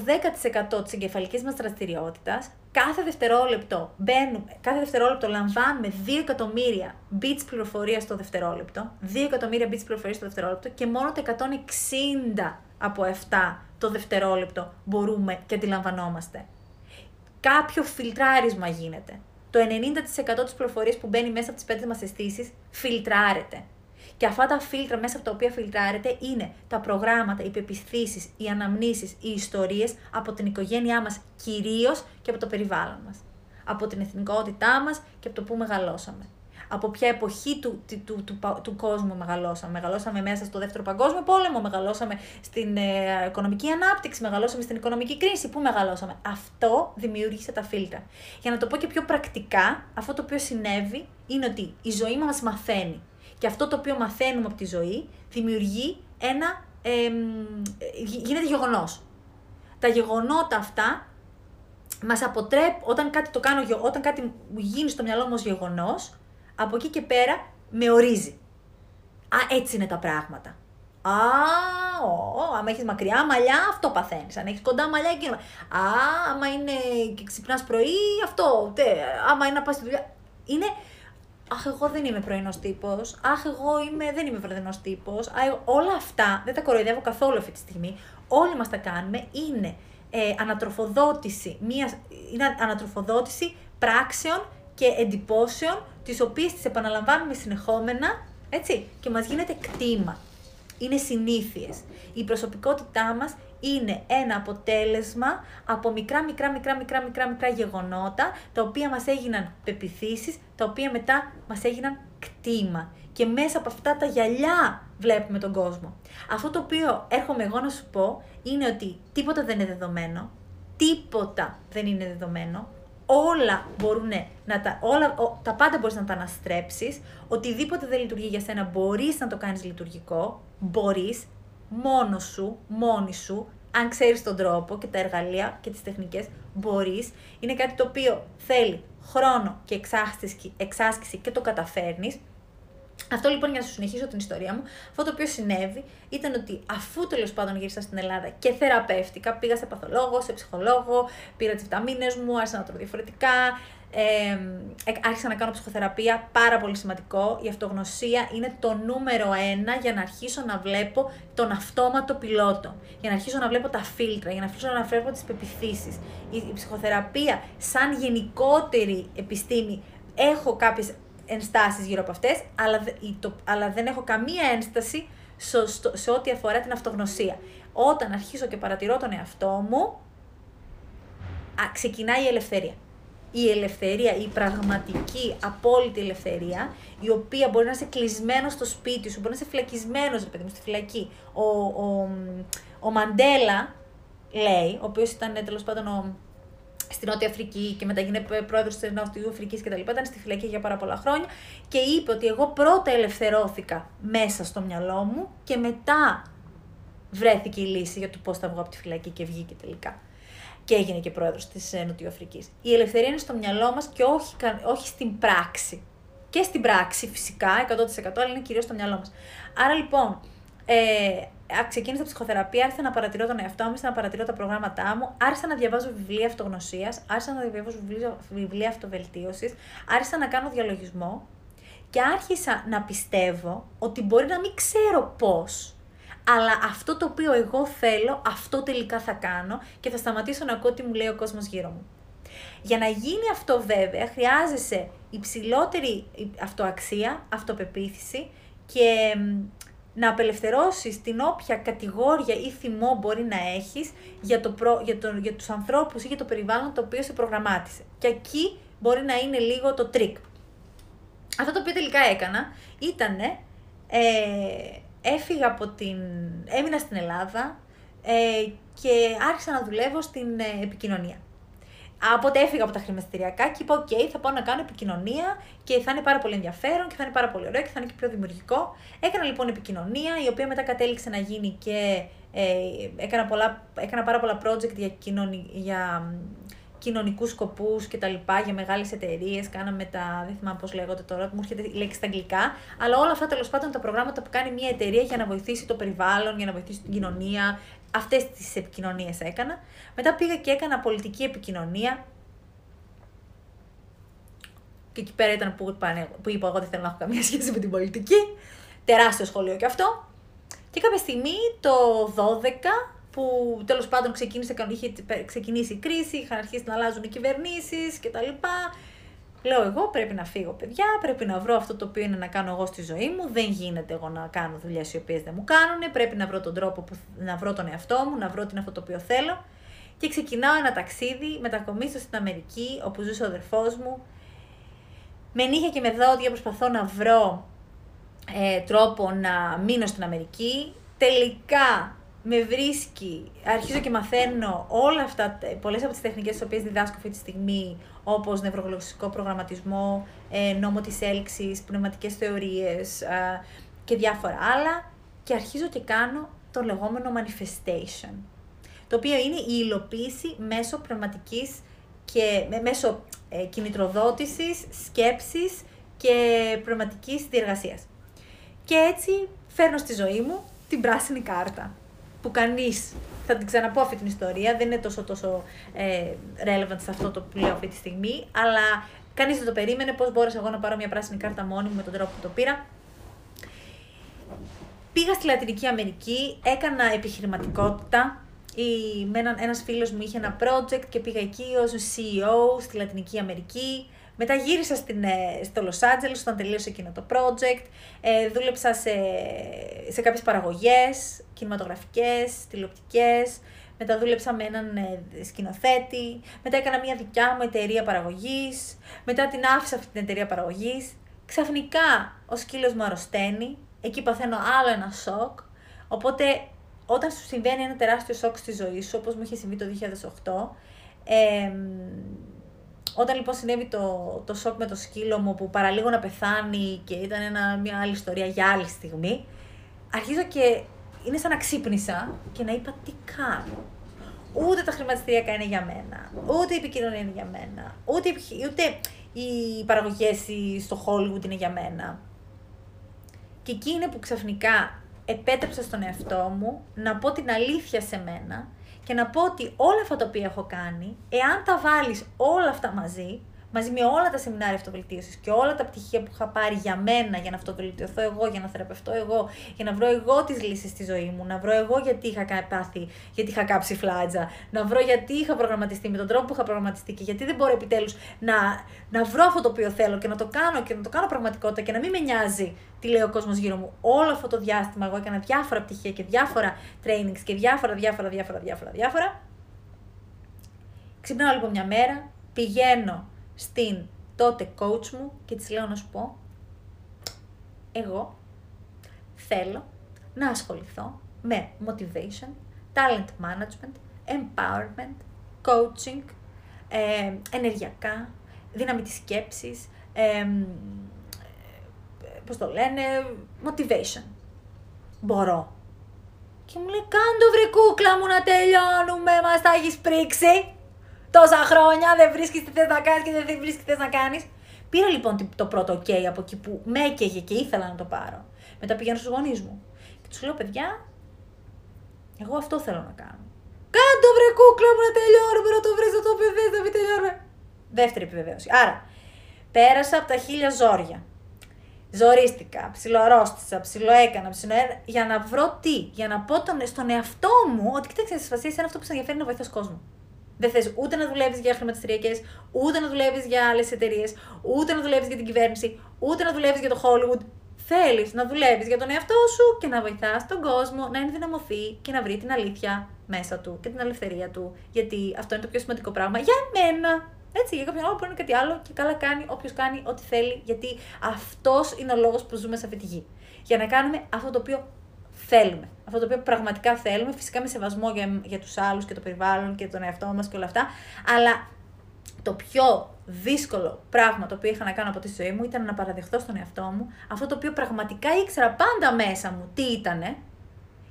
10% της εγκεφαλικής μας δραστηριότητας. Κάθε δευτερόλεπτο μπαίνουμε, κάθε δευτερόλεπτο λαμβάνουμε 2 εκατομμύρια bits πληροφορίας στο δευτερόλεπτο, 2 εκατομμύρια bits πληροφορίας στο δευτερόλεπτο και μόνο το 160 από αυτά το δευτερόλεπτο μπορούμε και αντιλαμβανόμαστε. Κάποιο φιλτράρισμα γίνεται. Το 90% της πληροφορίας που μπαίνει μέσα από τις πέντε μας αισθήσεις φιλτράρεται. Και αυτά τα φίλτρα μέσα από τα οποία φιλτράρεται είναι τα προγράμματα, οι πεπιθήσεις, οι αναμνήσεις, οι ιστορίες από την οικογένειά μας κυρίως και από το περιβάλλον μας. Από την εθνικότητά μας και από το που μεγαλώσαμε. Από ποια εποχή του, του, του, του, κόσμου μεγαλώσαμε. Μεγαλώσαμε μέσα στο δεύτερο παγκόσμιο πόλεμο, μεγαλώσαμε στην ε, οικονομική ανάπτυξη, μεγαλώσαμε στην οικονομική κρίση. Πού μεγαλώσαμε; Αυτό δημιούργησε τα φίλτρα. Για να το πω και πιο πρακτικά, αυτό το οποίο συνέβη είναι ότι η ζωή μας μαθαίνει και αυτό το οποίο μαθαίνουμε από τη ζωή δημιουργεί ένα, ε, γίνεται γεγονός. Τα γεγονότα αυτά μας αποτρέπουν, όταν κάτι, το κάνω, όταν κάτι μου γίνει στο μυαλό μου ως γεγονός, από εκεί και πέρα με ορίζει. Α, έτσι είναι τα πράγματα. Α, ο, άμα έχεις μακριά μαλλιά, αυτό παθαίνεις. Αν έχεις κοντά μαλλιά, εκείνο. Α, άμα είναι και ξυπνάς πρωί, αυτό. Τε, άμα είναι να πας στη δουλειά. Είναι Αχ, εγώ δεν είμαι πρωινός τύπος. Αχ, εγώ είμαι, δεν είμαι βραδινός τύπος. Όλα αυτά δεν τα κοροϊδεύω καθόλου αυτή τη στιγμή. Όλοι μας τα κάνουμε. Είναι ε, ανατροφοδότηση, μια, είναι ανατροφοδότηση πράξεων και εντυπώσεων, τις οποίες τις επαναλαμβάνουμε συνεχόμενα, έτσι, και μας γίνεται κτήμα. Είναι συνήθειες. Η προσωπικότητά μας είναι ένα αποτέλεσμα από μικρά, μικρά, μικρά, μικρά, μικρά, μικρά γεγονότα, τα οποία μας έγιναν πεπιθήσεις, τα οποία μετά μας έγιναν κτήμα. Και μέσα από αυτά τα γυαλιά βλέπουμε τον κόσμο. Αυτό το οποίο έρχομαι εγώ να σου πω είναι ότι τίποτα δεν είναι δεδομένο, τίποτα δεν είναι δεδομένο, όλα μπορούν να τα, όλα, τα πάντα μπορείς να τα αναστρέψεις, οτιδήποτε δεν λειτουργεί για σένα μπορείς να το κάνεις λειτουργικό, μπορείς, μόνος σου, μόνη σου, αν ξέρεις τον τρόπο και τα εργαλεία και τις τεχνικές, μπορείς. Είναι κάτι το οποίο θέλει χρόνο και εξάσκηση, εξάσκηση και το καταφέρνεις. Αυτό λοιπόν για να σου συνεχίσω την ιστορία μου, αυτό το οποίο συνέβη ήταν ότι αφού τέλος πάντων γύρισα στην Ελλάδα και θεραπεύτηκα, πήγα σε παθολόγο, σε ψυχολόγο, πήρα τις βιταμίνες μου, άρχισα να τρώω διαφορετικά, ε, άρχισα να κάνω ψυχοθεραπεία, πάρα πολύ σημαντικό. Η αυτογνωσία είναι το νούμερο ένα για να αρχίσω να βλέπω τον αυτόματο πιλότο, για να αρχίσω να βλέπω τα φίλτρα, για να αρχίσω να βλέπω τις πεπιθήσεις. Η, η ψυχοθεραπεία σαν γενικότερη επιστήμη έχω κάποιες ενστάσεις γύρω από αυτές, αλλά, το, αλλά δεν έχω καμία ένσταση σε, σε ό,τι αφορά την αυτογνωσία. Όταν αρχίσω και παρατηρώ τον εαυτό μου, α, ξεκινάει η ελευθερία η ελευθερία, η πραγματική, απόλυτη ελευθερία, η οποία μπορεί να είσαι κλεισμένος στο σπίτι σου, μπορεί να είσαι φυλακισμένος, ρε παιδί μου, στη φυλακή. Ο, ο, ο Μαντέλα λέει, ο οποίος ήταν τέλος πάντων ο, στη Νότια Αφρική και μετά έγινε πρόεδρος της Νότια Αφρικής κτλ. Ήταν στη φυλακή για πάρα πολλά χρόνια και είπε ότι εγώ πρώτα ελευθερώθηκα μέσα στο μυαλό μου και μετά βρέθηκε η λύση για το πώς θα βγω από τη φυλακή και βγήκε τελικά και έγινε και πρόεδρος της ε, Νοτιοαφρική. Η ελευθερία είναι στο μυαλό μας και όχι, όχι στην πράξη. Και στην πράξη φυσικά, 100% αλλά είναι κυρίως στο μυαλό μας. Άρα λοιπόν, ε, ξεκίνησα ψυχοθεραπεία, άρχισα να παρατηρώ τον εαυτό μου, άρχισα να παρατηρώ τα προγράμματά μου, άρχισα να διαβάζω βιβλία αυτογνωσίας, άρχισα να διαβάζω βιβλία, βιβλία αυτοβελτίωσης, άρχισα να κάνω διαλογισμό και άρχισα να πιστεύω ότι μπορεί να μην ξέρω πώς, αλλά αυτό το οποίο εγώ θέλω, αυτό τελικά θα κάνω και θα σταματήσω να ακούω τι μου λέει ο κόσμος γύρω μου. Για να γίνει αυτό βέβαια χρειάζεσαι υψηλότερη αυτοαξία, αυτοπεποίθηση και να απελευθερώσεις την όποια κατηγόρια ή θυμό μπορεί να έχεις για, το προ, για, το, για τους ανθρώπους ή για το περιβάλλον το οποίο σε προγραμμάτισε. Και εκεί μπορεί να είναι λίγο το τρίκ. Αυτό το οποίο τελικά έκανα ήταν ε, έφυγα από την... έμεινα στην Ελλάδα ε, και άρχισα να δουλεύω στην ε, επικοινωνία. Οπότε έφυγα από τα χρηματιστηριακά και είπα: OK, θα πάω να κάνω επικοινωνία και θα είναι πάρα πολύ ενδιαφέρον και θα είναι πάρα πολύ ωραίο και θα είναι και πιο δημιουργικό. Έκανα λοιπόν επικοινωνία, η οποία μετά κατέληξε να γίνει και ε, έκανα, πολλά, έκανα πάρα πολλά project για, κοινωνι, για κοινωνικούς σκοπούς και τα λοιπά, για μεγάλες εταιρείες. Κάναμε τα. Δεν θυμάμαι πώς λέγονται τώρα, μου έρχεται η λέξη στα αγγλικά. Αλλά όλα αυτά τέλος πάντων τα προγράμματα που κάνει μια εταιρεία για να βοηθήσει το περιβάλλον, για να βοηθήσει την κοινωνία, Αυτές τις επικοινωνίες έκανα. Μετά πήγα και έκανα πολιτική επικοινωνία. Και εκεί πέρα ήταν που, που είπα εγώ δεν θέλω να έχω καμία σχέση με την πολιτική. Τεράστιο σχολείο και αυτό. Και κάποια στιγμή το 12 που τέλος πάντων ξεκίνησε, είχε ξεκινήσει η κρίση, είχαν αρχίσει να αλλάζουν οι κυβερνήσεις κτλ. Λέω εγώ πρέπει να φύγω παιδιά, πρέπει να βρω αυτό το οποίο είναι να κάνω εγώ στη ζωή μου. Δεν γίνεται εγώ να κάνω δουλειές οι οποίες δεν μου κάνουν. Πρέπει να βρω τον τρόπο που, να βρω τον εαυτό μου, να βρω τι είναι αυτό το οποίο θέλω. Και ξεκινάω ένα ταξίδι, μετακομίσω στην Αμερική, όπου ζούσε ο αδερφός μου. Με νύχια και με δόντια προσπαθώ να βρω ε, τρόπο να μείνω στην Αμερική. Τελικά με βρίσκει, αρχίζω και μαθαίνω όλα αυτά, πολλές από τις τεχνικές τις οποίες διδάσκω αυτή τη στιγμή, όπως νευρογλωσσικό προγραμματισμό, ε, νόμο της έλξης, πνευματικές θεωρίες και διάφορα άλλα και αρχίζω και κάνω το λεγόμενο manifestation, το οποίο είναι η υλοποίηση μέσω πνευματικής και μέσω ε, κινητροδότησης, σκέψης και πνευματικής διεργασίας. Και έτσι φέρνω στη ζωή μου την πράσινη κάρτα που κανείς θα την ξαναπώ αυτή την ιστορία, δεν είναι τόσο, τόσο ε, relevant σε αυτό το που λέω αυτή τη στιγμή, αλλά κανείς δεν το περίμενε πώς μπόρεσα εγώ να πάρω μια πράσινη κάρτα μόνη μου με τον τρόπο που το πήρα. Πήγα στη Λατινική Αμερική, έκανα επιχειρηματικότητα. Η, με έναν, ένας φίλος μου είχε ένα project και πήγα εκεί ως CEO στη Λατινική Αμερική. Μετά γύρισα στην, ε, στο Los Angeles όταν τελείωσε εκείνο το project. Ε, δούλεψα σε, σε κάποιες παραγωγές, κινηματογραφικές, τηλεοπτικές. Μετά δούλεψα με έναν ε, σκηνοθέτη. Μετά έκανα μια δικιά μου εταιρεία παραγωγής. Μετά την άφησα αυτή την εταιρεία παραγωγής. Ξαφνικά ο σκύλος μου αρρωσταίνει. Εκεί παθαίνω άλλο ένα σοκ. Οπότε όταν σου συμβαίνει ένα τεράστιο σοκ στη ζωή σου, όπως μου είχε συμβεί το 2008, ε, όταν λοιπόν συνέβη το, το σοκ με το σκύλο μου που παραλίγο να πεθάνει και ήταν ένα, μια άλλη ιστορία για άλλη στιγμή, αρχίζω και είναι σαν να ξύπνησα και να είπα τι κάνω; Ούτε τα χρηματιστηριακά είναι για μένα, ούτε η επικοινωνία είναι για μένα, ούτε, ούτε οι παραγωγές στο Hollywood είναι για μένα. Και εκεί είναι που ξαφνικά επέτρεψα στον εαυτό μου να πω την αλήθεια σε μένα και να πω ότι όλα αυτά τα οποία έχω κάνει, εάν τα βάλεις όλα αυτά μαζί, μαζί με όλα τα σεμινάρια αυτοβελτίωσης και όλα τα πτυχία που είχα πάρει για μένα, για να αυτοβελτιωθώ εγώ, για να θεραπευτώ εγώ, για να βρω εγώ τις λύσεις στη ζωή μου, να βρω εγώ γιατί είχα πάθει, γιατί είχα κάψει φλάτζα, να βρω γιατί είχα προγραμματιστεί με τον τρόπο που είχα προγραμματιστεί και γιατί δεν μπορώ επιτέλους να, να βρω αυτό το οποίο θέλω και να το κάνω και να το κάνω πραγματικότητα και να μην με νοιάζει τι λέει ο κόσμος γύρω μου. Όλο αυτό το διάστημα εγώ έκανα διάφορα πτυχία και διάφορα trainings και διάφορα, διάφορα, διάφορα, διάφορα, διάφορα. Ξυπνάω λοιπόν μια μέρα, πηγαίνω στην τότε coach μου και της λέω να σου πω, εγώ θέλω να ασχοληθώ με motivation, talent management, empowerment, coaching, ε, ενεργειακά, δύναμη της σκέψης, ε, πώς το λένε, motivation. Μπορώ. Και μου λέει, κάντο βρε κούκλα μου να τελειώνουμε, μας τα έχεις πρίξει τόσα χρόνια, δεν βρίσκεις τι θες να κάνεις και δεν βρίσκεις τι θες να κάνεις. Πήρα λοιπόν το πρώτο OK από εκεί που με έκαιγε και ήθελα να το πάρω. Μετά πηγαίνω στους γονείς μου. Και τους λέω, παιδιά, εγώ αυτό θέλω να κάνω. Κάντο βρε κούκλα μου να τελειώνουμε, να το βρεις το παιδί, να μην τελειώνουμε. Δεύτερη επιβεβαίωση. Άρα, πέρασα από τα χίλια ζόρια. Ζορίστηκα, ψιλοαρρώστησα, ψιλοέκανα, ψιλοέκανα, για να βρω τι, για να πω τον, στον εαυτό μου ότι κοίταξε, σε είναι αυτό που σε ενδιαφέρει να βοηθάς κόσμο. Δεν θες ούτε να δουλεύεις για χρηματιστηριακές, ούτε να δουλεύεις για άλλες εταιρείες, ούτε να δουλεύεις για την κυβέρνηση, ούτε να δουλεύεις για το Hollywood. θέλεις να δουλεύεις για τον εαυτό σου και να βοηθάς τον κόσμο να ενδυναμωθεί και να βρει την αλήθεια μέσα του και την ελευθερία του. Γιατί αυτό είναι το πιο σημαντικό πράγμα για μένα. Έτσι, για κάποιον άλλο μπορεί να είναι κάτι άλλο και καλά κάνει όποιος κάνει ό,τι θέλει, γιατί αυτός είναι ο λόγος που ζούμε σε αυτή τη γη. Για να κάνουμε αυτό το οποίο θέλουμε. Αυτό το οποίο πραγματικά θέλουμε, φυσικά με σεβασμό για, για τους άλλους και το περιβάλλον και τον εαυτό μας και όλα αυτά. Αλλά το πιο δύσκολο πράγμα το οποίο είχα να κάνω από τη ζωή μου ήταν να παραδεχτώ στον εαυτό μου αυτό το οποίο πραγματικά ήξερα πάντα μέσα μου τι ήτανε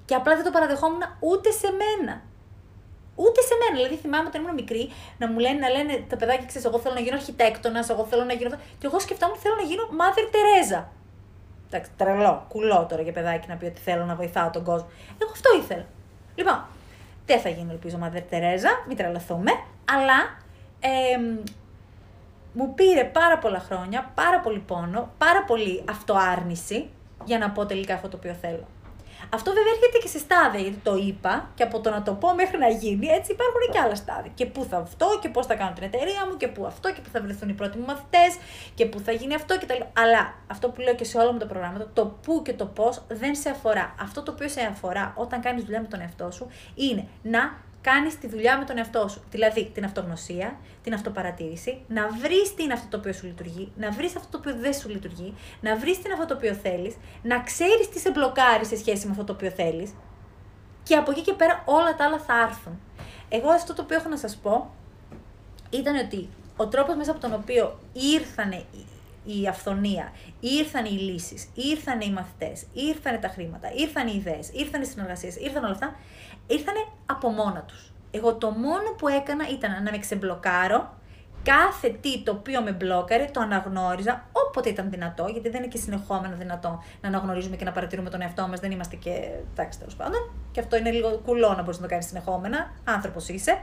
και απλά δεν το παραδεχόμουν ούτε σε μένα. Ούτε σε μένα. Δηλαδή θυμάμαι όταν ήμουν μικρή να μου λένε, να λένε τα παιδάκια, ξέρεις, εγώ θέλω να γίνω αρχιτέκτονας, εγώ θέλω να γίνω. Και εγώ σκεφτόμουν θέλω να γίνω Mother Teresa. Εντάξει, τρελό, κουλό τώρα για παιδάκι να πει ότι θέλω να βοηθάω τον κόσμο. Εγώ αυτό ήθελα. Λοιπόν, δεν θα γίνω ελπίζω Mother Teresa, μην τρελαθούμε, αλλά ε, μου πήρε πάρα πολλά χρόνια, πάρα πολύ πόνο, πάρα πολύ αυτοάρνηση για να πω τελικά αυτό το οποίο θέλω. Αυτό βέβαια έρχεται και σε στάδια, γιατί το είπα και από το να το πω μέχρι να γίνει, έτσι υπάρχουν και άλλα στάδια. Και πού θα αυτό και πώς θα κάνω την εταιρεία μου και πού αυτό και πού θα βρεθούν οι πρώτοι μου μαθητές και πού θα γίνει αυτό κτλ. Αλλά αυτό που λέω και σε όλα μου τα προγράμματα, το πού και το πώς δεν σε αφορά. Αυτό το οποίο σε αφορά όταν κάνεις δουλειά με τον εαυτό σου είναι να κάνεις τη δουλειά με τον εαυτό σου. Δηλαδή την αυτογνωσία, την αυτοπαρατήρηση, να βρεις τι είναι αυτό το οποίο σου λειτουργεί, να βρεις αυτό το οποίο δεν σου λειτουργεί, να βρεις τι είναι αυτό το οποίο θέλεις, να ξέρεις τι σε μπλοκάρει σε σχέση με αυτό το οποίο θέλεις. Και από εκεί και πέρα όλα τα άλλα θα έρθουν. Εγώ αυτό το οποίο έχω να σας πω ήταν ότι ο τρόπος μέσα από τον οποίο ήρθανε η αυθονία, ήρθαν οι λύσεις, ήρθαν οι μαθητές, ήρθαν τα χρήματα, ήρθαν οι ιδέες, ήρθαν οι συνεργασίες, ήρθαν όλα αυτά, ήρθαν από μόνα τους. Εγώ το μόνο που έκανα ήταν να με ξεμπλοκάρω κάθε τι το οποίο με μπλόκαρε, το αναγνώριζα όποτε ήταν δυνατό, γιατί δεν είναι και συνεχόμενα δυνατό να αναγνωρίζουμε και να παρατηρούμε τον εαυτό μας. Δεν είμαστε και. εντάξει, τέλος πάντων. Και αυτό είναι λίγο κουλό να μπορείς να το κάνεις συνεχόμενα. Άνθρωπος είσαι.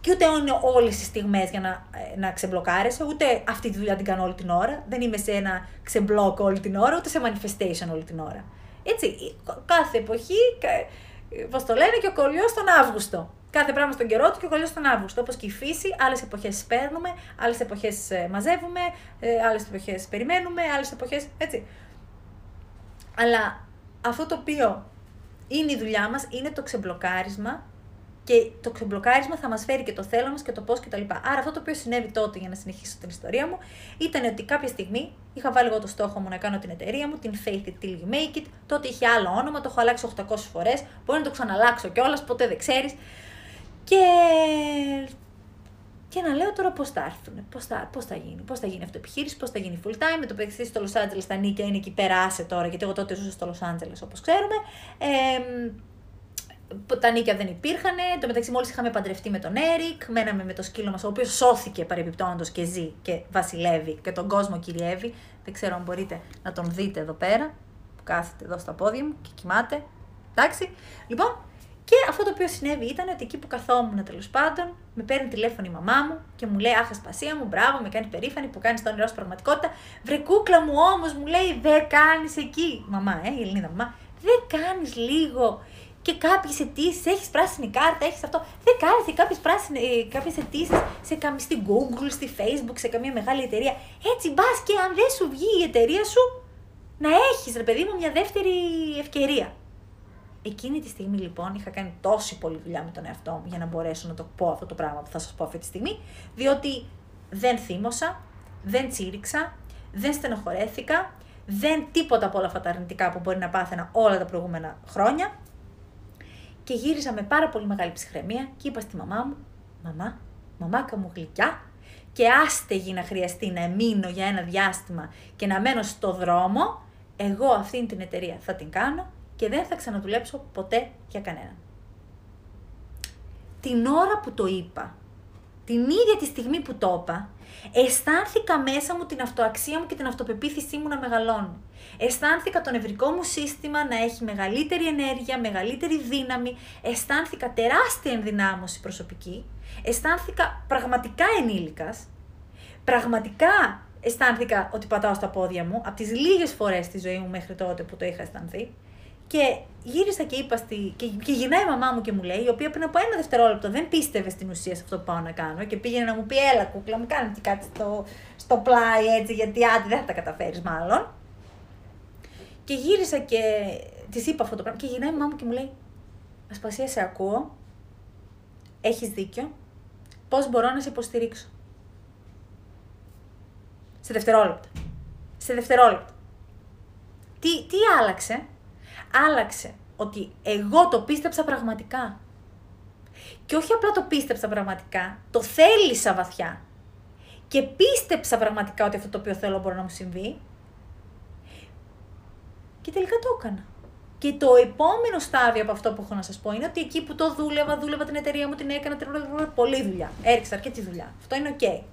Και ούτε είναι όλες τις στιγμές για να, ε, να ξεμπλοκάρεσαι, ούτε αυτή τη δουλειά την κάνω όλη την ώρα. Δεν είμαι σε ένα ξεμπλοκ όλη την ώρα, ούτε σε manifestation όλη την ώρα. Έτσι, κάθε εποχή, πώς το λένε, και ο κολλιός τον Αύγουστο. Κάθε πράγμα στον καιρό του και ο κολλιός τον Αύγουστο. Όπως και η φύση, άλλες εποχές παίρνουμε, άλλες εποχές ε, μαζεύουμε, ε, άλλες εποχές περιμένουμε, άλλες εποχές. Έτσι. Αλλά αυτό το οποίο είναι η δουλειά μας είναι το ξεμπλοκάρισμα και το ξεμπλοκάρισμα θα μας φέρει και το θέλω μας και το πώς κτλ. Άρα, αυτό το οποίο συνέβη τότε για να συνεχίσω την ιστορία μου ήταν ότι κάποια στιγμή είχα βάλει εγώ το στόχο μου να κάνω την εταιρεία μου, την Faith It Till You Make It. Τότε είχε άλλο όνομα, το έχω αλλάξει 800 φορές. Μπορεί να το ξαναλλάξω κιόλας, ποτέ δεν ξέρεις. Και και να λέω τώρα πώς θα έρθουν, πώς θα, πώς θα γίνει, πώς θα γίνει αυτό το επιχείρηση, πώς θα γίνει full time. Με το που στο Los Angeles τα νίκια είναι εκεί, περάσε τώρα, γιατί εγώ τότε ζούσα στο Los Angeles όπως ξέρουμε. Ε, τα νίκια δεν υπήρχαν. Το μεταξύ, μόλις είχαμε παντρευτεί με τον Έρικ, μέναμε με το σκύλο μας, ο οποίος σώθηκε παρεμπιπτόντως και ζει και βασιλεύει και τον κόσμο κυριεύει. Δεν ξέρω αν μπορείτε να τον δείτε εδώ πέρα, που κάθεται εδώ στα πόδια μου και κοιμάται. Εντάξει. Λοιπόν, και αυτό το οποίο συνέβη ήταν ότι εκεί που καθόμουν τέλος πάντων, με παίρνει τηλέφωνο η μαμά μου και μου λέει: Αχ, ασπασία μου, μπράβο, με κάνει περήφανη που κάνεις το όνειρό σου πραγματικότητα. Βρε κούκλα μου όμως, μου λέει: Δεν κάνεις εκεί. Μαμά, ε, η Ελληνίδα μαμά, δεν κάνεις λίγο και κάποιες αιτήσεις, έχεις πράσινη κάρτα, έχεις αυτό. Δεν κάνει κάποιες κάποιες αιτήσεις σε, στην Google, στη Facebook, σε καμία μεγάλη εταιρεία. Έτσι μπας και αν δεν σου βγει η εταιρεία σου, να έχεις ρε παιδί μου μια δεύτερη ευκαιρία. Εκείνη τη στιγμή λοιπόν είχα κάνει τόση πολλή δουλειά με τον εαυτό μου για να μπορέσω να το πω αυτό το πράγμα που θα σας πω αυτή τη στιγμή, διότι δεν θύμωσα, δεν τσίριξα, δεν στενοχωρέθηκα, δεν τίποτα από όλα αυτά τα αρνητικά που μπορεί να πάθαινα όλα τα προηγούμενα χρόνια και γύρισα με πάρα πολύ μεγάλη ψυχραιμία και είπα στη μαμά μου, μαμά, μαμάκα μου γλυκιά και άστεγη να χρειαστεί να μείνω για ένα διάστημα και να μένω στο δρόμο, εγώ αυτήν την εταιρεία θα την κάνω και δεν θα ξαναδουλέψω ποτέ για κανέναν. Την ώρα που το είπα, την ίδια τη στιγμή που το είπα, αισθάνθηκα μέσα μου την αυτοαξία μου και την αυτοπεποίθησή μου να μεγαλώνει. Αισθάνθηκα το νευρικό μου σύστημα να έχει μεγαλύτερη ενέργεια, μεγαλύτερη δύναμη. Αισθάνθηκα τεράστια ενδυνάμωση προσωπική. Αισθάνθηκα πραγματικά ενήλικας. Πραγματικά αισθάνθηκα ότι πατάω στα πόδια μου από τις λίγες φορές στη ζωή μου μέχρι τότε που το είχα αισθανθεί. Και γύρισα και είπα στη. Και, και γυρνάει η μαμά μου και μου λέει, η οποία πριν από ένα δευτερόλεπτο δεν πίστευε στην ουσία σε αυτό που πάω να κάνω και πήγαινε να μου πει: Έλα, κούκλα, μου κάνει και κάτι στο, στο πλάι έτσι, γιατί άντε δεν θα τα καταφέρεις μάλλον. Και γύρισα και της είπα αυτό το πράγμα. Και γυρνάει η μάμα και μου λέει: Ασπασία, σε ακούω. Έχεις δίκιο. Πώς μπορώ να σε υποστηρίξω; Σε δευτερόλεπτα. Σε δευτερόλεπτα. Τι, τι άλλαξε; Άλλαξε ότι εγώ το πίστεψα πραγματικά. Και όχι απλά το πίστεψα πραγματικά, το θέλησα βαθιά. Και πίστεψα πραγματικά ότι αυτό το οποίο θέλω μπορεί να μου συμβεί. Και τελικά το έκανα. Και το επόμενο στάδιο από αυτό που έχω να σας πω είναι ότι εκεί που το δούλευα, δούλευα την εταιρεία μου, την έκανα, την πολλή δουλειά. Έριξα αρκετή δουλειά. Αυτό είναι οκ.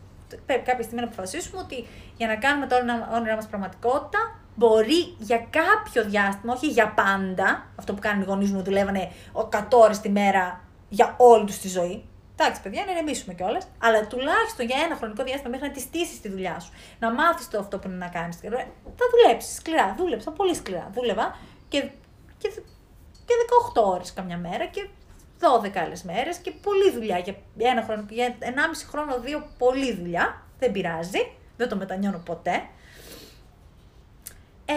Πρέπει κάποια στιγμή να αποφασίσουμε ότι για να κάνουμε το όνειρά μας πραγματικότητα, μπορεί για κάποιο διάστημα, όχι για πάντα, αυτό που κάνουν οι γονείς μου, δουλεύανε 100 ώρες τη μέρα για όλη τους τη ζωή. Εντάξει, παιδιά, να ηρεμήσουμε κιόλας. Αλλά τουλάχιστον για ένα χρονικό διάστημα μέχρι να τη στήσεις τη δουλειά σου. Να μάθεις το αυτό που είναι να κάνεις. Θα δουλέψεις σκληρά. Δούλεψα πολύ σκληρά. Δούλευα και, και, και 18 ώρες καμιά μέρα και 12 άλλες μέρες και πολλή δουλειά. Για ένα χρόνο, για 1,5 χρόνο, δύο πολλή δουλειά. Δεν πειράζει. Δεν το μετανιώνω ποτέ. Ε,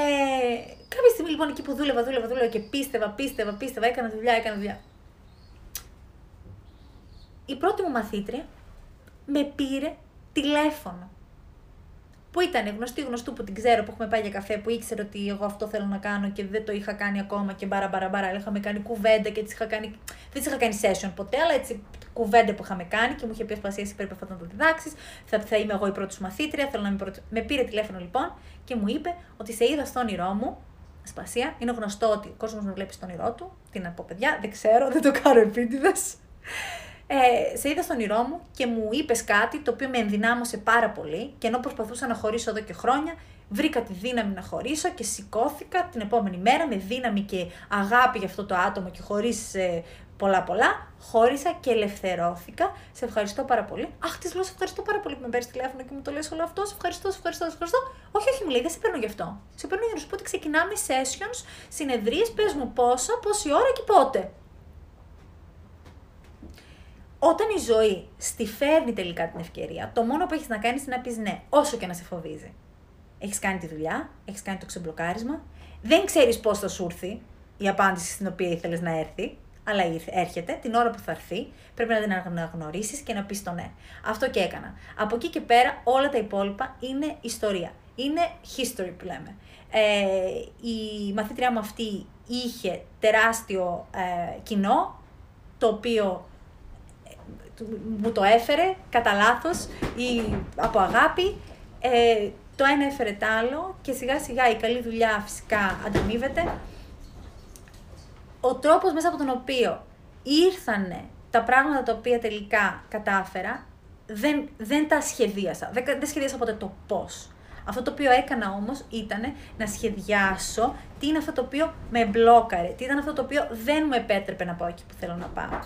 κάποια στιγμή λοιπόν εκεί που δούλευα, δούλευα, δούλευα και πίστευα, πίστευα, πίστευα, έκανα δουλειά, έκανα δουλειά. Η πρώτη μου μαθήτρια με πήρε τηλέφωνο. Που ήταν γνωστή γνωστού που την ξέρω, που έχουμε πάει για καφέ, που ήξερε ότι εγώ αυτό θέλω να κάνω και δεν το είχα κάνει ακόμα και μπαρα μπαρα μπαρα. Είχαμε κάνει κουβέντα και είχα κάνει. Δεν τη είχα κάνει session ποτέ, αλλά έτσι κουβέντα που είχαμε κάνει και μου είχε πει Ασπασία, εσύ πρέπει αυτό να το διδάξεις. Θα, θα είμαι εγώ η πρώτη σου μαθήτρια, θέλω να είμαι πρώτη. Με πήρε τηλέφωνο λοιπόν και μου είπε ότι σε είδα στο όνειρό μου. Ασπασία, είναι γνωστό ότι ο κόσμος με βλέπει στο όνειρό του. Τι να πω, παιδιά, δεν ξέρω, δεν το κάνω επίτηδες. Ε, σε είδα στο όνειρό μου και μου είπες κάτι το οποίο με ενδυνάμωσε πάρα πολύ και ενώ προσπαθούσα να χωρίσω εδώ και χρόνια, βρήκα τη δύναμη να χωρίσω και σηκώθηκα την επόμενη μέρα με δύναμη και αγάπη για αυτό το άτομο και χωρίς ε, πολλά πολλά, χώρισα και ελευθερώθηκα. Σε ευχαριστώ πάρα πολύ. Αχ, της λέω, σε ευχαριστώ πάρα πολύ που με παίρνεις τηλέφωνο και μου το λες όλο αυτό. Σε ευχαριστώ, σε ευχαριστώ, σε ευχαριστώ. Όχι, όχι, μου λέει, δεν σε παίρνω γι' αυτό. Σε παίρνω για να σου πω ότι ξεκινάμε sessions, συνεδρίες, πες μου πόσα, πόση ώρα και πότε. Όταν η ζωή στη φέρνει τελικά την ευκαιρία, το μόνο που έχεις να κάνεις είναι να πεις ναι, όσο και να σε φοβίζει. Έχεις κάνει τη δουλειά, έχεις κάνει το ξεμπλοκάρισμα, δεν ξέρεις πώς θα σου έρθει η απάντηση στην οποία ήθελες να έρθει, αλλά έρχεται την ώρα που θα έρθει, πρέπει να την αναγνωρίσει και να πεις το ναι. Αυτό και έκανα. Από εκεί και πέρα όλα τα υπόλοιπα είναι ιστορία. Είναι history που λέμε. Ε, η μαθήτριά μου αυτή είχε τεράστιο ε, κοινό, το οποίο ε, μου το έφερε κατά λάθος ή από αγάπη. Ε, το ένα έφερε το άλλο και σιγά σιγά η καλή δουλειά φυσικά ανταμείβεται ο τρόπος μέσα από τον οποίο ήρθανε τα πράγματα τα οποία τελικά κατάφερα, δεν, δεν τα σχεδίασα. Δεν, δεν σχεδίασα ποτέ το πώς. Αυτό το οποίο έκανα όμως ήταν να σχεδιάσω τι είναι αυτό το οποίο με μπλόκαρε, τι ήταν αυτό το οποίο δεν μου επέτρεπε να πάω εκεί που θέλω να πάω.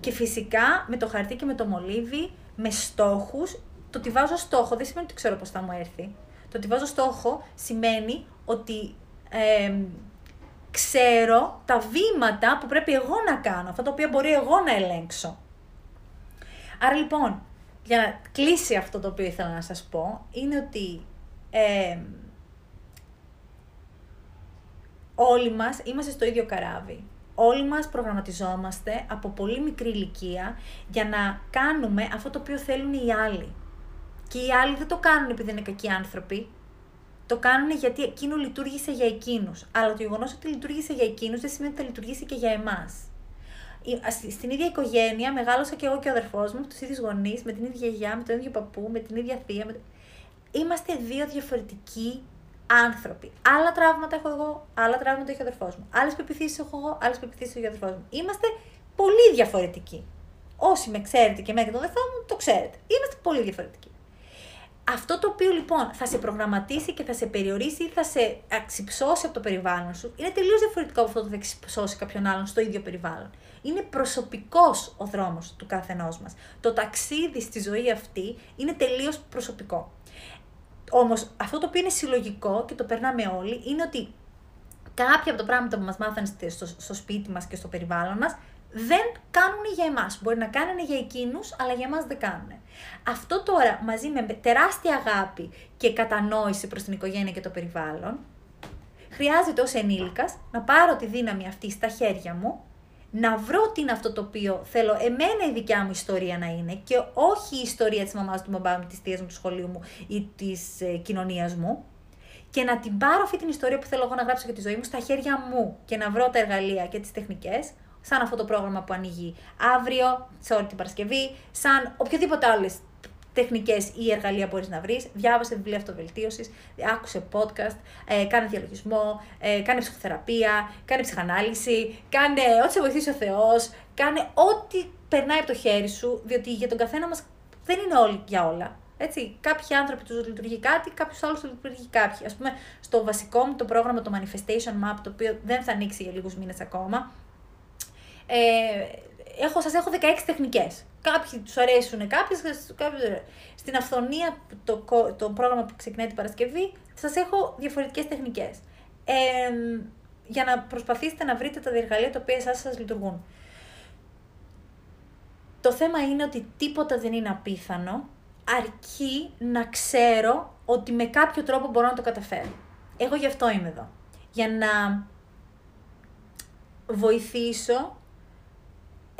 και φυσικά με το χαρτί και με το μολύβι, με στόχους, το ότι βάζω στόχο δεν σημαίνει ότι ξέρω πώς θα μου έρθει. Το ότι βάζω στόχο σημαίνει ότι ξέρω τα βήματα που πρέπει εγώ να κάνω, αυτά τα οποία μπορεί εγώ να ελέγξω. Άρα λοιπόν, για να κλείσει αυτό το οποίο ήθελα να σας πω, είναι ότι ε, όλοι μας είμαστε στο ίδιο καράβι. Όλοι μας προγραμματιζόμαστε από πολύ μικρή ηλικία για να κάνουμε αυτό το οποίο θέλουν οι άλλοι. Και οι άλλοι δεν το κάνουν επειδή είναι κακοί άνθρωποι, το κάνουν γιατί εκείνο λειτουργήσε για εκείνους. Αλλά το γεγονός ότι λειτουργήσε για εκείνους δεν σημαίνει ότι θα λειτουργήσει και για εμάς. Στην ίδια οικογένεια μεγάλωσα και εγώ και ο αδερφός μου, τους ίδιους γονείς, με την ίδια γιαγιά, με τον ίδιο παππού, με την ίδια θεία. Με... Είμαστε δύο διαφορετικοί άνθρωποι. Άλλα τραύματα έχω εγώ, άλλα τραύματα έχει ο αδερφός μου. Άλλες πεπιθήσεις έχω εγώ, άλλες πεπιθήσεις έχει ο αδερφός μου. Είμαστε πολύ διαφορετικοί. Όσοι με ξέρετε και εμένα και τον αδερφό μου, το ξέρετε. Είμαστε πολύ διαφορετικοί. Αυτό το οποίο λοιπόν θα σε προγραμματίσει και θα σε περιορίσει ή θα σε αξυψώσει από το περιβάλλον σου, είναι τελείως διαφορετικό από αυτό που θα αξυψώσει κάποιον άλλον στο ίδιο περιβάλλον. Είναι προσωπικός ο δρόμος του καθενός μας. Το ταξίδι στη ζωή αυτή είναι τελείως προσωπικό. Όμως αυτό το οποίο είναι συλλογικό και το περνάμε όλοι είναι ότι κάποια από τα πράγματα που μας μάθανε στο, στο σπίτι μας και στο περιβάλλον μας δεν κάνουν για εμάς. Μπορεί να κάνουν για εκείνους, αλλά για εμάς δεν κάνουν. Αυτό τώρα μαζί με τεράστια αγάπη και κατανόηση προς την οικογένεια και το περιβάλλον, Χρειάζεται ως ενήλικας να πάρω τη δύναμη αυτή στα χέρια μου, να βρω τι είναι αυτό το οποίο θέλω εμένα η δικιά μου ιστορία να είναι και όχι η ιστορία της μαμάς του μπαμπά μου, της θείας μου, του σχολείου μου ή της ε, κοινωνίας μου και να την πάρω αυτή την ιστορία που θέλω εγώ να γράψω για τη ζωή μου στα χέρια μου και να βρω τα εργαλεία και τις τεχνικές σαν αυτό το πρόγραμμα που ανοίγει αύριο, σε όλη την Παρασκευή, σαν οποιοδήποτε άλλες τεχνικές ή εργαλεία μπορείς να βρεις. Διάβασε βιβλία αυτοβελτίωσης, άκουσε podcast, ε, κάνε διαλογισμό, ε, κάνε ψυχοθεραπεία, κάνε ψυχανάλυση, κάνε ό,τι σε βοηθήσει ο Θεός, κάνε ό,τι περνάει από το χέρι σου, διότι για τον καθένα μας δεν είναι όλοι για όλα. Έτσι, κάποιοι άνθρωποι τους λειτουργεί κάτι, κάποιους άλλους τους λειτουργεί κάποιοι. Α πούμε, στο βασικό μου το πρόγραμμα, το Manifestation Map, το οποίο δεν θα ανοίξει για λίγους μήνες ακόμα, ε, έχω, σας έχω 16 τεχνικές. Κάποιοι τους αρέσουν κάποιες, κάποιες Στην αυθονία, το, το πρόγραμμα που ξεκινάει την Παρασκευή, σας έχω διαφορετικές τεχνικές. Ε, για να προσπαθήσετε να βρείτε τα εργαλεία τα οποία εσάς σας λειτουργούν. Το θέμα είναι ότι τίποτα δεν είναι απίθανο, αρκεί να ξέρω ότι με κάποιο τρόπο μπορώ να το καταφέρω. Εγώ γι' αυτό είμαι εδώ. Για να βοηθήσω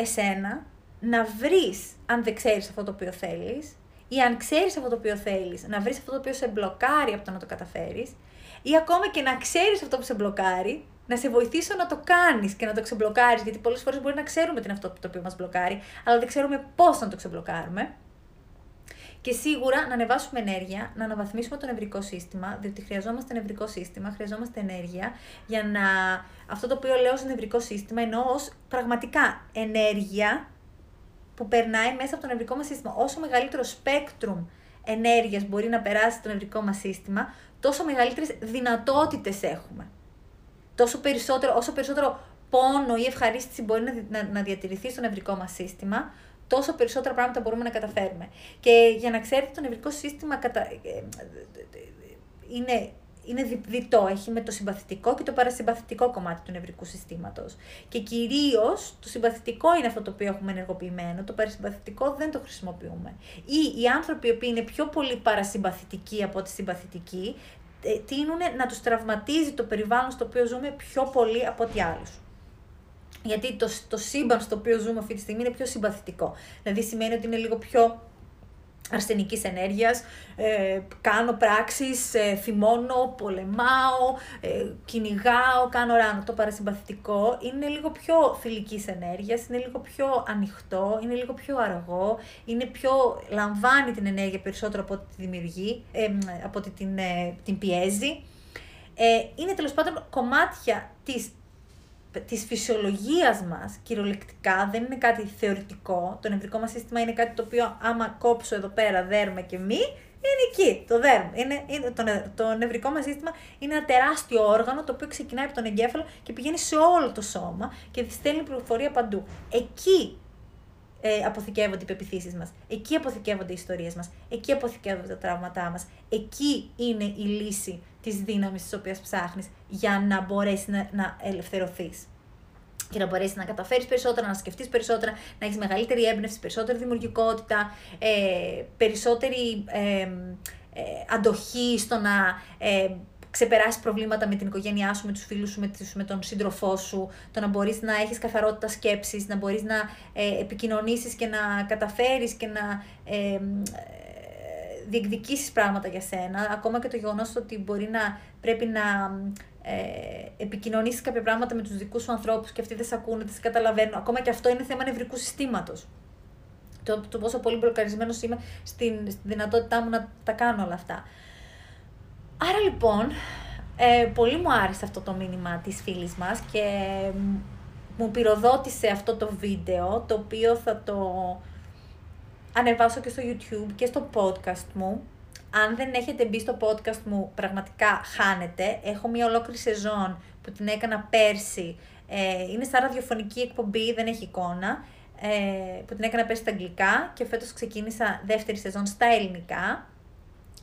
εσένα να βρεις αν δεν ξέρεις αυτό το οποίο θέλεις ή αν ξέρεις αυτό το οποίο θέλεις, να βρεις αυτό το οποίο σε μπλοκάρει από το να το καταφέρεις ή ακόμα και να ξέρεις αυτό που σε μπλοκάρει, να σε βοηθήσω να το κάνεις και να το ξεμπλοκάρεις, γιατί πολλές φορές μπορεί να ξέρουμε τι είναι αυτό το οποίο μας μπλοκάρει, αλλά δεν ξέρουμε πώς να το ξεμπλοκάρουμε. Και σίγουρα να ανεβάσουμε ενέργεια, να αναβαθμίσουμε το νευρικό σύστημα, διότι χρειαζόμαστε νευρικό σύστημα, χρειαζόμαστε ενέργεια για να. Αυτό το οποίο λέω ως νευρικό σύστημα εννοώ ως πραγματικά ενέργεια που περνάει μέσα από το νευρικό μας σύστημα. Όσο μεγαλύτερο σπέκτρουμ ενέργειας μπορεί να περάσει στο νευρικό μας σύστημα, τόσο μεγαλύτερες δυνατότητες έχουμε. Τόσο περισσότερο, όσο περισσότερο πόνο ή ευχαρίστηση μπορεί να, να, να διατηρηθεί στο νευρικό μας σύστημα, τόσο περισσότερα πράγματα μπορούμε να καταφέρουμε. Και για να ξέρετε, το νευρικό σύστημα κατα... Ε, είναι, είναι διτό. Έχει με το συμπαθητικό και το παρασυμπαθητικό κομμάτι του νευρικού συστήματος. Και κυρίως το συμπαθητικό είναι αυτό το οποίο έχουμε ενεργοποιημένο. Το παρασυμπαθητικό δεν το χρησιμοποιούμε. Ή οι άνθρωποι οι οποίοι είναι πιο πολύ παρασυμπαθητικοί από τη συμπαθητικοί, ε, τείνουν να τους τραυματίζει το περιβάλλον στο οποίο ζούμε πιο πολύ από ό,τι άλλους. Γιατί το, το σύμπαν στο οποίο ζούμε αυτή τη στιγμή είναι πιο συμπαθητικό. Δηλαδή σημαίνει ότι είναι λίγο πιο αρσενικής ενέργειας, ε, κάνω πράξεις, ε, θυμώνω, πολεμάω, ε, κυνηγάω, κάνω ράνο. Το παρασυμπαθητικό είναι λίγο πιο θηλυκής ενέργειας, είναι λίγο πιο ανοιχτό, είναι λίγο πιο αργό, είναι πιο, λαμβάνει την ενέργεια περισσότερο από ό,τι τη δημιουργεί, ε, από ό,τι την, ε, την πιέζει. Ε, είναι τέλος πάντων κομμάτια της Της φυσιολογίας μας κυριολεκτικά, δεν είναι κάτι θεωρητικό. Το νευρικό μας σύστημα είναι κάτι το οποίο άμα κόψω εδώ πέρα δέρμα και μη, είναι εκεί, το δέρμα. Είναι, είναι, το, το νευρικό μας σύστημα είναι ένα τεράστιο όργανο το οποίο ξεκινάει από τον εγκέφαλο και πηγαίνει σε όλο το σώμα και στέλνει πληροφορία παντού. Εκεί ε, αποθηκεύονται οι πεπιθήσεις μας, εκεί αποθηκεύονται οι ιστορίες μας, εκεί αποθηκεύονται τα τραύματά μας, εκεί είναι η λύση της δύναμης της οποίας ψάχνεις για να μπορέσεις να, να ελευθερωθείς. Και να μπορέσεις να καταφέρεις περισσότερα, να σκεφτείς περισσότερα, να έχεις μεγαλύτερη έμπνευση, περισσότερη δημιουργικότητα, ε, περισσότερη ε, ε, αντοχή στο να ε, ξεπεράσεις προβλήματα με την οικογένειά σου, με τους φίλους σου, με, με τον σύντροφό σου, το να μπορείς να έχεις καθαρότητα σκέψης, να μπορείς να ε, επικοινωνήσεις και να καταφέρεις και να ε, διεκδικήσεις πράγματα για σένα, ακόμα και το γεγονός ότι μπορεί να πρέπει να ε, επικοινωνήσεις κάποια πράγματα με τους δικούς σου ανθρώπους και αυτοί δεν σε ακούνε, δεν σε καταλαβαίνουν, ακόμα και αυτό είναι θέμα νευρικού συστήματος. Το, το πόσο πολύ μπλοκαρισμένος είμαι στην, στην δυνατότητά μου να τα κάνω όλα αυτά. Άρα λοιπόν, ε, πολύ μου άρεσε αυτό το μήνυμα της φίλης μας και μου πυροδότησε αυτό το βίντεο, το οποίο θα το ανεβάσω και στο YouTube και στο podcast μου. Αν δεν έχετε μπει στο podcast μου, πραγματικά χάνετε. Έχω μια ολόκληρη σεζόν που την έκανα πέρσι. Ε, είναι σαν ραδιοφωνική εκπομπή, δεν έχει εικόνα. Ε, που την έκανα πέρσι στα αγγλικά και φέτος ξεκίνησα δεύτερη σεζόν στα ελληνικά.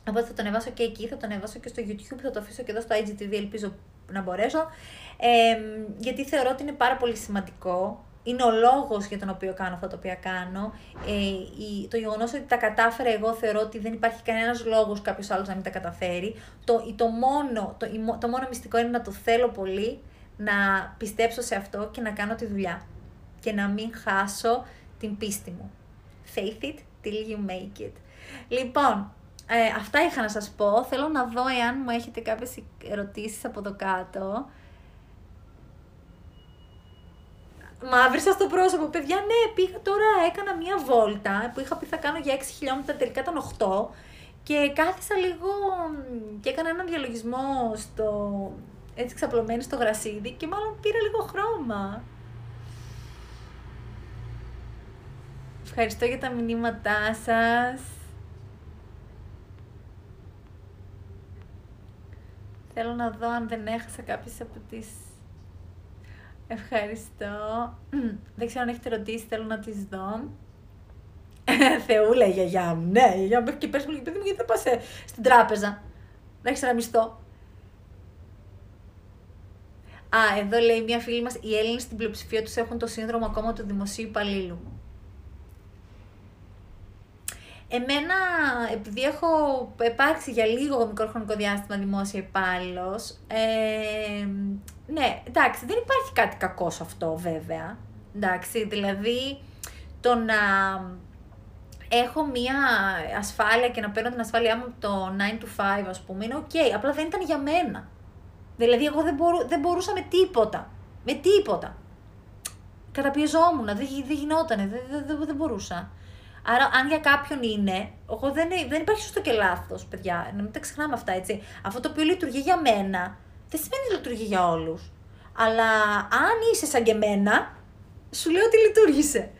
Οπότε θα τον ανεβάσω και εκεί, θα τον ανεβάσω και στο YouTube, θα το αφήσω και εδώ στο IGTV, ελπίζω να μπορέσω. Ε, γιατί θεωρώ ότι είναι πάρα πολύ σημαντικό. είναι ο λόγος για τον οποίο κάνω αυτά τα οποία κάνω. Ε, η, το γεγονός ότι τα κατάφερα εγώ θεωρώ ότι δεν υπάρχει κανένας λόγος κάποιος άλλος να μην τα καταφέρει. Το, το, μόνο, το, το μόνο μυστικό είναι να το θέλω πολύ, να πιστέψω σε αυτό και να κάνω τη δουλειά. Και να μην χάσω την πίστη μου. Faith it till you make it. Λοιπόν, ε, αυτά είχα να σας πω. Θέλω να δω εάν μου έχετε κάποιες ερωτήσεις από εδώ κάτω. Μαύρισα στο πρόσωπο, παιδιά, ναι, πήγα τώρα, έκανα μία βόλτα που είχα πει θα κάνω για 6 χιλιόμετρα, τελικά ήταν 8 και κάθισα λίγο και έκανα έναν διαλογισμό στο, έτσι ξαπλωμένη στο γρασίδι και μάλλον πήρα λίγο χρώμα. Ευχαριστώ για τα μηνύματά σας. Θέλω να δω αν δεν έχασα κάποιες από τις Ευχαριστώ. Δεν ξέρω αν έχετε ρωτήσει, θέλω να τις δω. Θεούλα η γιαγιά μου, ναι, η γιαγιά μου και πες μου παιδί μου γιατί δεν πας ε, στην τράπεζα; Να έχεις ένα μισθό. Α, εδώ λέει μια φίλη μας, οι Έλληνες στην πλειοψηφία τους έχουν το σύνδρομο ακόμα του δημοσίου υπαλλήλου. Εμένα, επειδή έχω υπάρξει για λίγο μικρό χρονικό διάστημα δημόσια υπάλληλος, ε, ναι, εντάξει, δεν υπάρχει κάτι κακό σε αυτό βέβαια. Εντάξει, δηλαδή το να έχω μία ασφάλεια και να παίρνω την ασφάλειά μου το 9 to 5 ας πούμε, είναι οκ, απλά δεν ήταν για μένα. Δηλαδή εγώ δεν, μπορού, δεν μπορούσα με τίποτα, με τίποτα. Καταπιεζόμουν, δεν, δεν γινότανε, δεν, δεν, δεν μπορούσα. Άρα, αν για κάποιον είναι, εγώ δεν, δεν υπάρχει σωστό και λάθος, παιδιά. Να μην τα ξεχνάμε αυτά, έτσι. Αυτό το οποίο λειτουργεί για μένα, δεν σημαίνει ότι λειτουργεί για όλους. Αλλά αν είσαι σαν και εμένα, σου λέω ότι λειτουργήσε.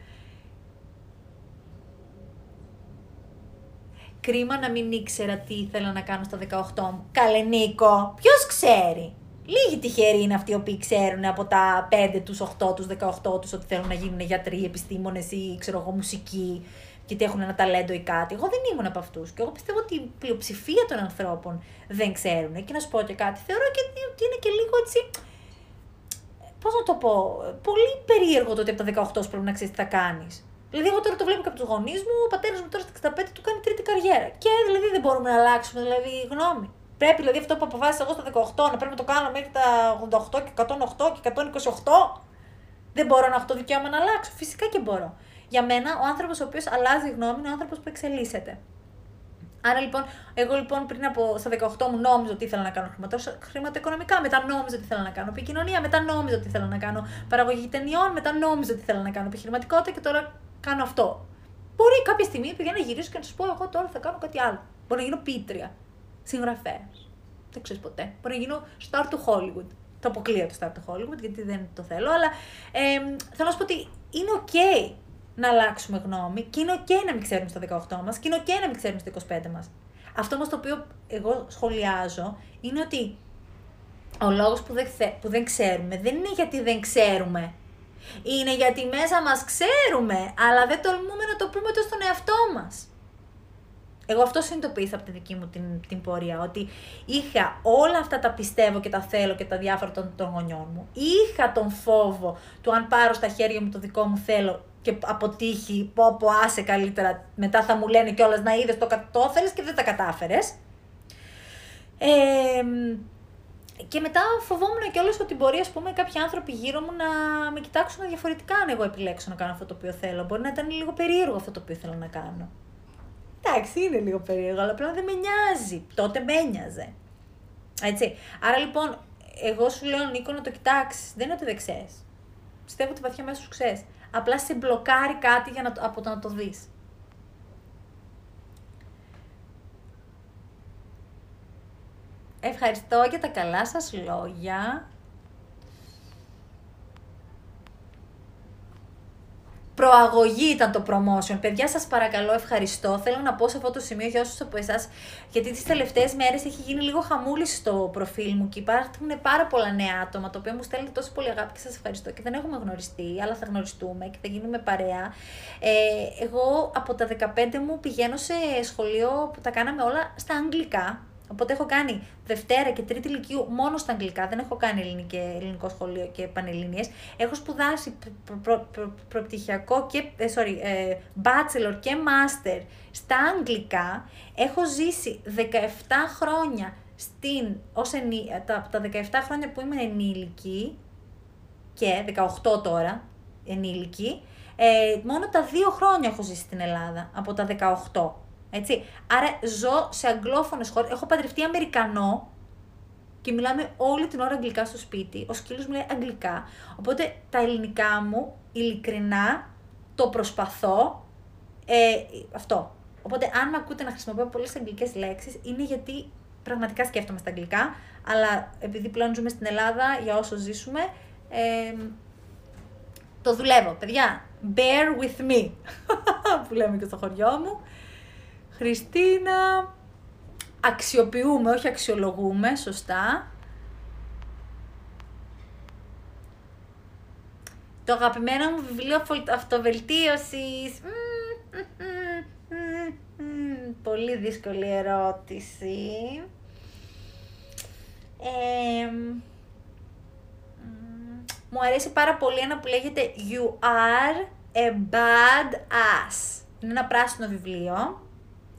Κρίμα να μην ήξερα τι ήθελα να κάνω στα 18 μου. Καλέ Νίκο, ποιος ξέρει; Λίγοι τυχεροί είναι αυτοί οι οποίοι ξέρουν από τα 5 τους, 8 τους, 18 τους ότι θέλουν να γίνουν γιατροί, επιστήμονες ή ξέρω εγώ μουσικοί γιατί έχουν ένα ταλέντο ή κάτι. Εγώ δεν ήμουν από αυτούς. Και εγώ πιστεύω ότι η πλειοψηφία των ανθρώπων δεν ξέρουν. Και να σου πω και κάτι, θεωρώ και ότι είναι και λίγο έτσι. Πώς να το πω, πολύ περίεργο το ότι από τα 18 πρέπει να ξέρεις τι θα κάνεις. Δηλαδή, εγώ τώρα το βλέπω και από τους γονείς μου, ο πατέρας μου τώρα στα 65 του κάνει τρίτη καριέρα. Και δηλαδή δεν μπορούμε να αλλάξουμε δηλαδή γνώμη. Πρέπει δηλαδή αυτό που αποφάσισα εγώ στα 18 να πρέπει να το κάνω μέχρι τα 88 και 108 και 128. Δεν μπορώ να έχω το δικαίωμα να αλλάξω. Φυσικά και μπορώ. Για μένα, ο άνθρωπος ο οποίος αλλάζει γνώμη είναι ο άνθρωπος που εξελίσσεται. Άρα λοιπόν, εγώ λοιπόν πριν από στα 18 μου νόμιζα ότι ήθελα να κάνω χρηματοοικονομικά, μετά νόμιζα ότι ήθελα να κάνω επικοινωνία, μετά νόμιζα ότι ήθελα να κάνω παραγωγή ταινιών, μετά νόμιζα ότι ήθελα να κάνω επιχειρηματικότητα και τώρα κάνω αυτό. Μπορεί κάποια στιγμή παιδιά να γυρίσω και να σου πω: Εγώ τώρα θα κάνω κάτι άλλο. Μπορεί να γίνω πίτρια, συγγραφέας. Δεν ξέρεις ποτέ. Μπορεί να γίνω star του Hollywood. Το αποκλείω το star του Hollywood γιατί δεν το θέλω, αλλά ε, θέλω να σου πω ότι είναι OK να αλλάξουμε γνώμη και είναι OK να μην ξέρουμε στα 18 μας και είναι OK να μην ξέρουμε στα 25 μας. Αυτό όμως το οποίο εγώ σχολιάζω είναι ότι ο λόγος που, δεν, που δεν ξέρουμε δεν είναι γιατί δεν ξέρουμε. Είναι γιατί μέσα μας ξέρουμε, αλλά δεν τολμούμε να το πούμε το στον εαυτό μας. Εγώ αυτό συνειδητοποίησα από τη δική μου την, την πορεία, ότι είχα όλα αυτά τα πιστεύω και τα θέλω και τα διάφορα των, των γονιών μου. Είχα τον φόβο του αν πάρω στα χέρια μου το δικό μου θέλω και αποτύχει, πω πω άσε καλύτερα, μετά θα μου λένε κιόλας να είδες το, το και δεν τα κατάφερες. Ε, και μετά φοβόμουν κιόλας ότι μπορεί ας πούμε, κάποιοι άνθρωποι γύρω μου να με κοιτάξουν διαφορετικά αν εγώ επιλέξω να κάνω αυτό το οποίο θέλω. Μπορεί να ήταν λίγο περίεργο αυτό το οποίο θέλω να κάνω. Εντάξει, είναι λίγο περίεργο, αλλά πλέον δεν με νοιάζει. Τότε με ένοιαζε. Έτσι. Άρα λοιπόν, εγώ σου λέω Νίκο να το κοιτάξεις. Δεν είναι ότι δεν ξέρεις. Πιστεύω ότι βαθιά μέσα σου ξέρεις απλά σε μπλοκάρει κάτι για να, από το να το δεις. Ευχαριστώ για τα καλά σας λόγια. Προαγωγή ήταν το promotion. Παιδιά, σας παρακαλώ, ευχαριστώ. Θέλω να πω σε αυτό το σημείο για όσους από εσάς, γιατί τις τελευταίες μέρες έχει γίνει λίγο χαμούλης στο προφίλ μου και υπάρχουν πάρα πολλά νέα άτομα, τα οποία μου στέλνουν τόσο πολύ αγάπη και σας ευχαριστώ. Και δεν έχουμε γνωριστεί, αλλά θα γνωριστούμε και θα γίνουμε παρέα. Ε, εγώ από τα 15 μου πηγαίνω σε σχολείο που τα κάναμε όλα στα αγγλικά Οπότε έχω κάνει Δευτέρα και Τρίτη Λυκείου μόνο στα αγγλικά. Δεν έχω κάνει ελληνική, ελληνικό σχολείο και πανελληνίες. Έχω σπουδάσει προ, προ, προ, προπτυχιακό και, ε, sorry, ε, bachelor και master στα αγγλικά. Έχω ζήσει 17 χρόνια στην, ως ενή, τα, τα 17 χρόνια που είμαι ενήλικη και 18 τώρα ενήλικη, ε, μόνο τα δύο χρόνια έχω ζήσει στην Ελλάδα, από τα 18. Έτσι. Άρα ζω σε αγγλόφωνες χώρες. Έχω παντρευτεί Αμερικανό και μιλάμε όλη την ώρα αγγλικά στο σπίτι. Ο σκύλος μιλάει αγγλικά. Οπότε τα ελληνικά μου, ειλικρινά, το προσπαθώ. Ε, αυτό. Οπότε αν με ακούτε να χρησιμοποιώ πολλές αγγλικές λέξεις, είναι γιατί πραγματικά σκέφτομαι στα αγγλικά, αλλά επειδή πλέον ζούμε στην Ελλάδα, για όσο ζήσουμε, ε, το δουλεύω. Παιδιά, bear with me, που λέμε και στο χωριό μου. Χριστίνα, αξιοποιούμε, όχι αξιολογούμε, σωστά. Το αγαπημένο μου βιβλίο αυτοβελτίωσης. Πολύ δύσκολη ερώτηση. μου αρέσει πάρα πολύ ένα που λέγεται You are a bad ass. Είναι ένα πράσινο βιβλίο.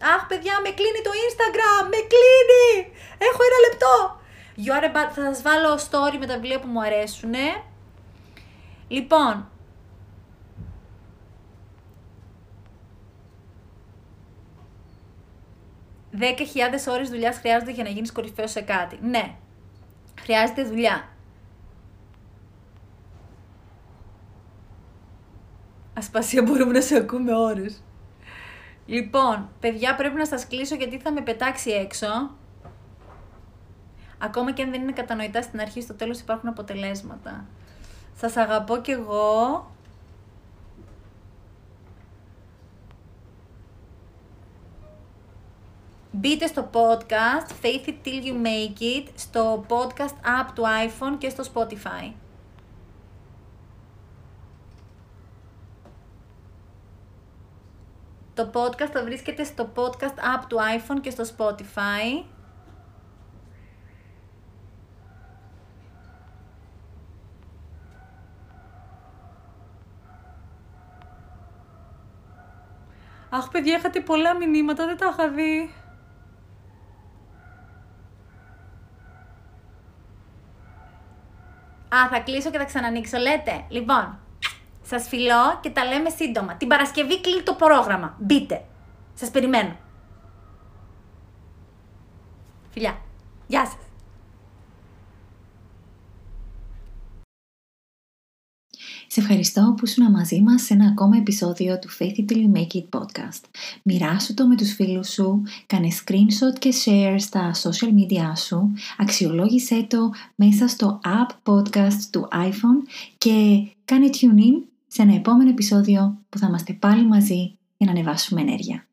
Αχ, παιδιά, με κλείνει το Instagram! Με κλείνει! Έχω ένα λεπτό! You are a bad... Θα σας βάλω story με τα βιβλία που μου αρέσουν. Λοιπόν, 10.000 ώρες δουλειάς χρειάζονται για να γίνεις κορυφαίος σε κάτι. Ναι, χρειάζεται δουλειά. Ασπασία μπορούμε να σε ακούμε ώρες. Λοιπόν, παιδιά πρέπει να σας κλείσω γιατί θα με πετάξει έξω. Ακόμα και αν δεν είναι κατανοητά στην αρχή, στο τέλος υπάρχουν αποτελέσματα. Σας αγαπώ κι εγώ. Μπείτε στο podcast Faith It Till You Make It, στο podcast app του iPhone και στο Spotify. Το podcast θα βρίσκεται στο podcast app του iPhone και στο Spotify. Αχ, παιδιά, είχατε πολλά μηνύματα, δεν τα είχα δει. Α, θα κλείσω και θα ξανανοίξω, λέτε. Λοιπόν, σας φιλώ και τα λέμε σύντομα. Την Παρασκευή κλείνει το πρόγραμμα. Μπείτε. Σας περιμένω. Φιλιά. Γεια σας. Σε ευχαριστώ που ήσουν μαζί μας σε ένα ακόμα επεισόδιο του Faith It Till You Make It podcast. Μοιράσου το με τους φίλους σου, κάνε screenshot και share στα social media σου, αξιολόγησέ το μέσα στο app podcast του iPhone και κάνε tune in σε ένα επόμενο επεισόδιο που θα είμαστε πάλι μαζί για να ανεβάσουμε ενέργεια.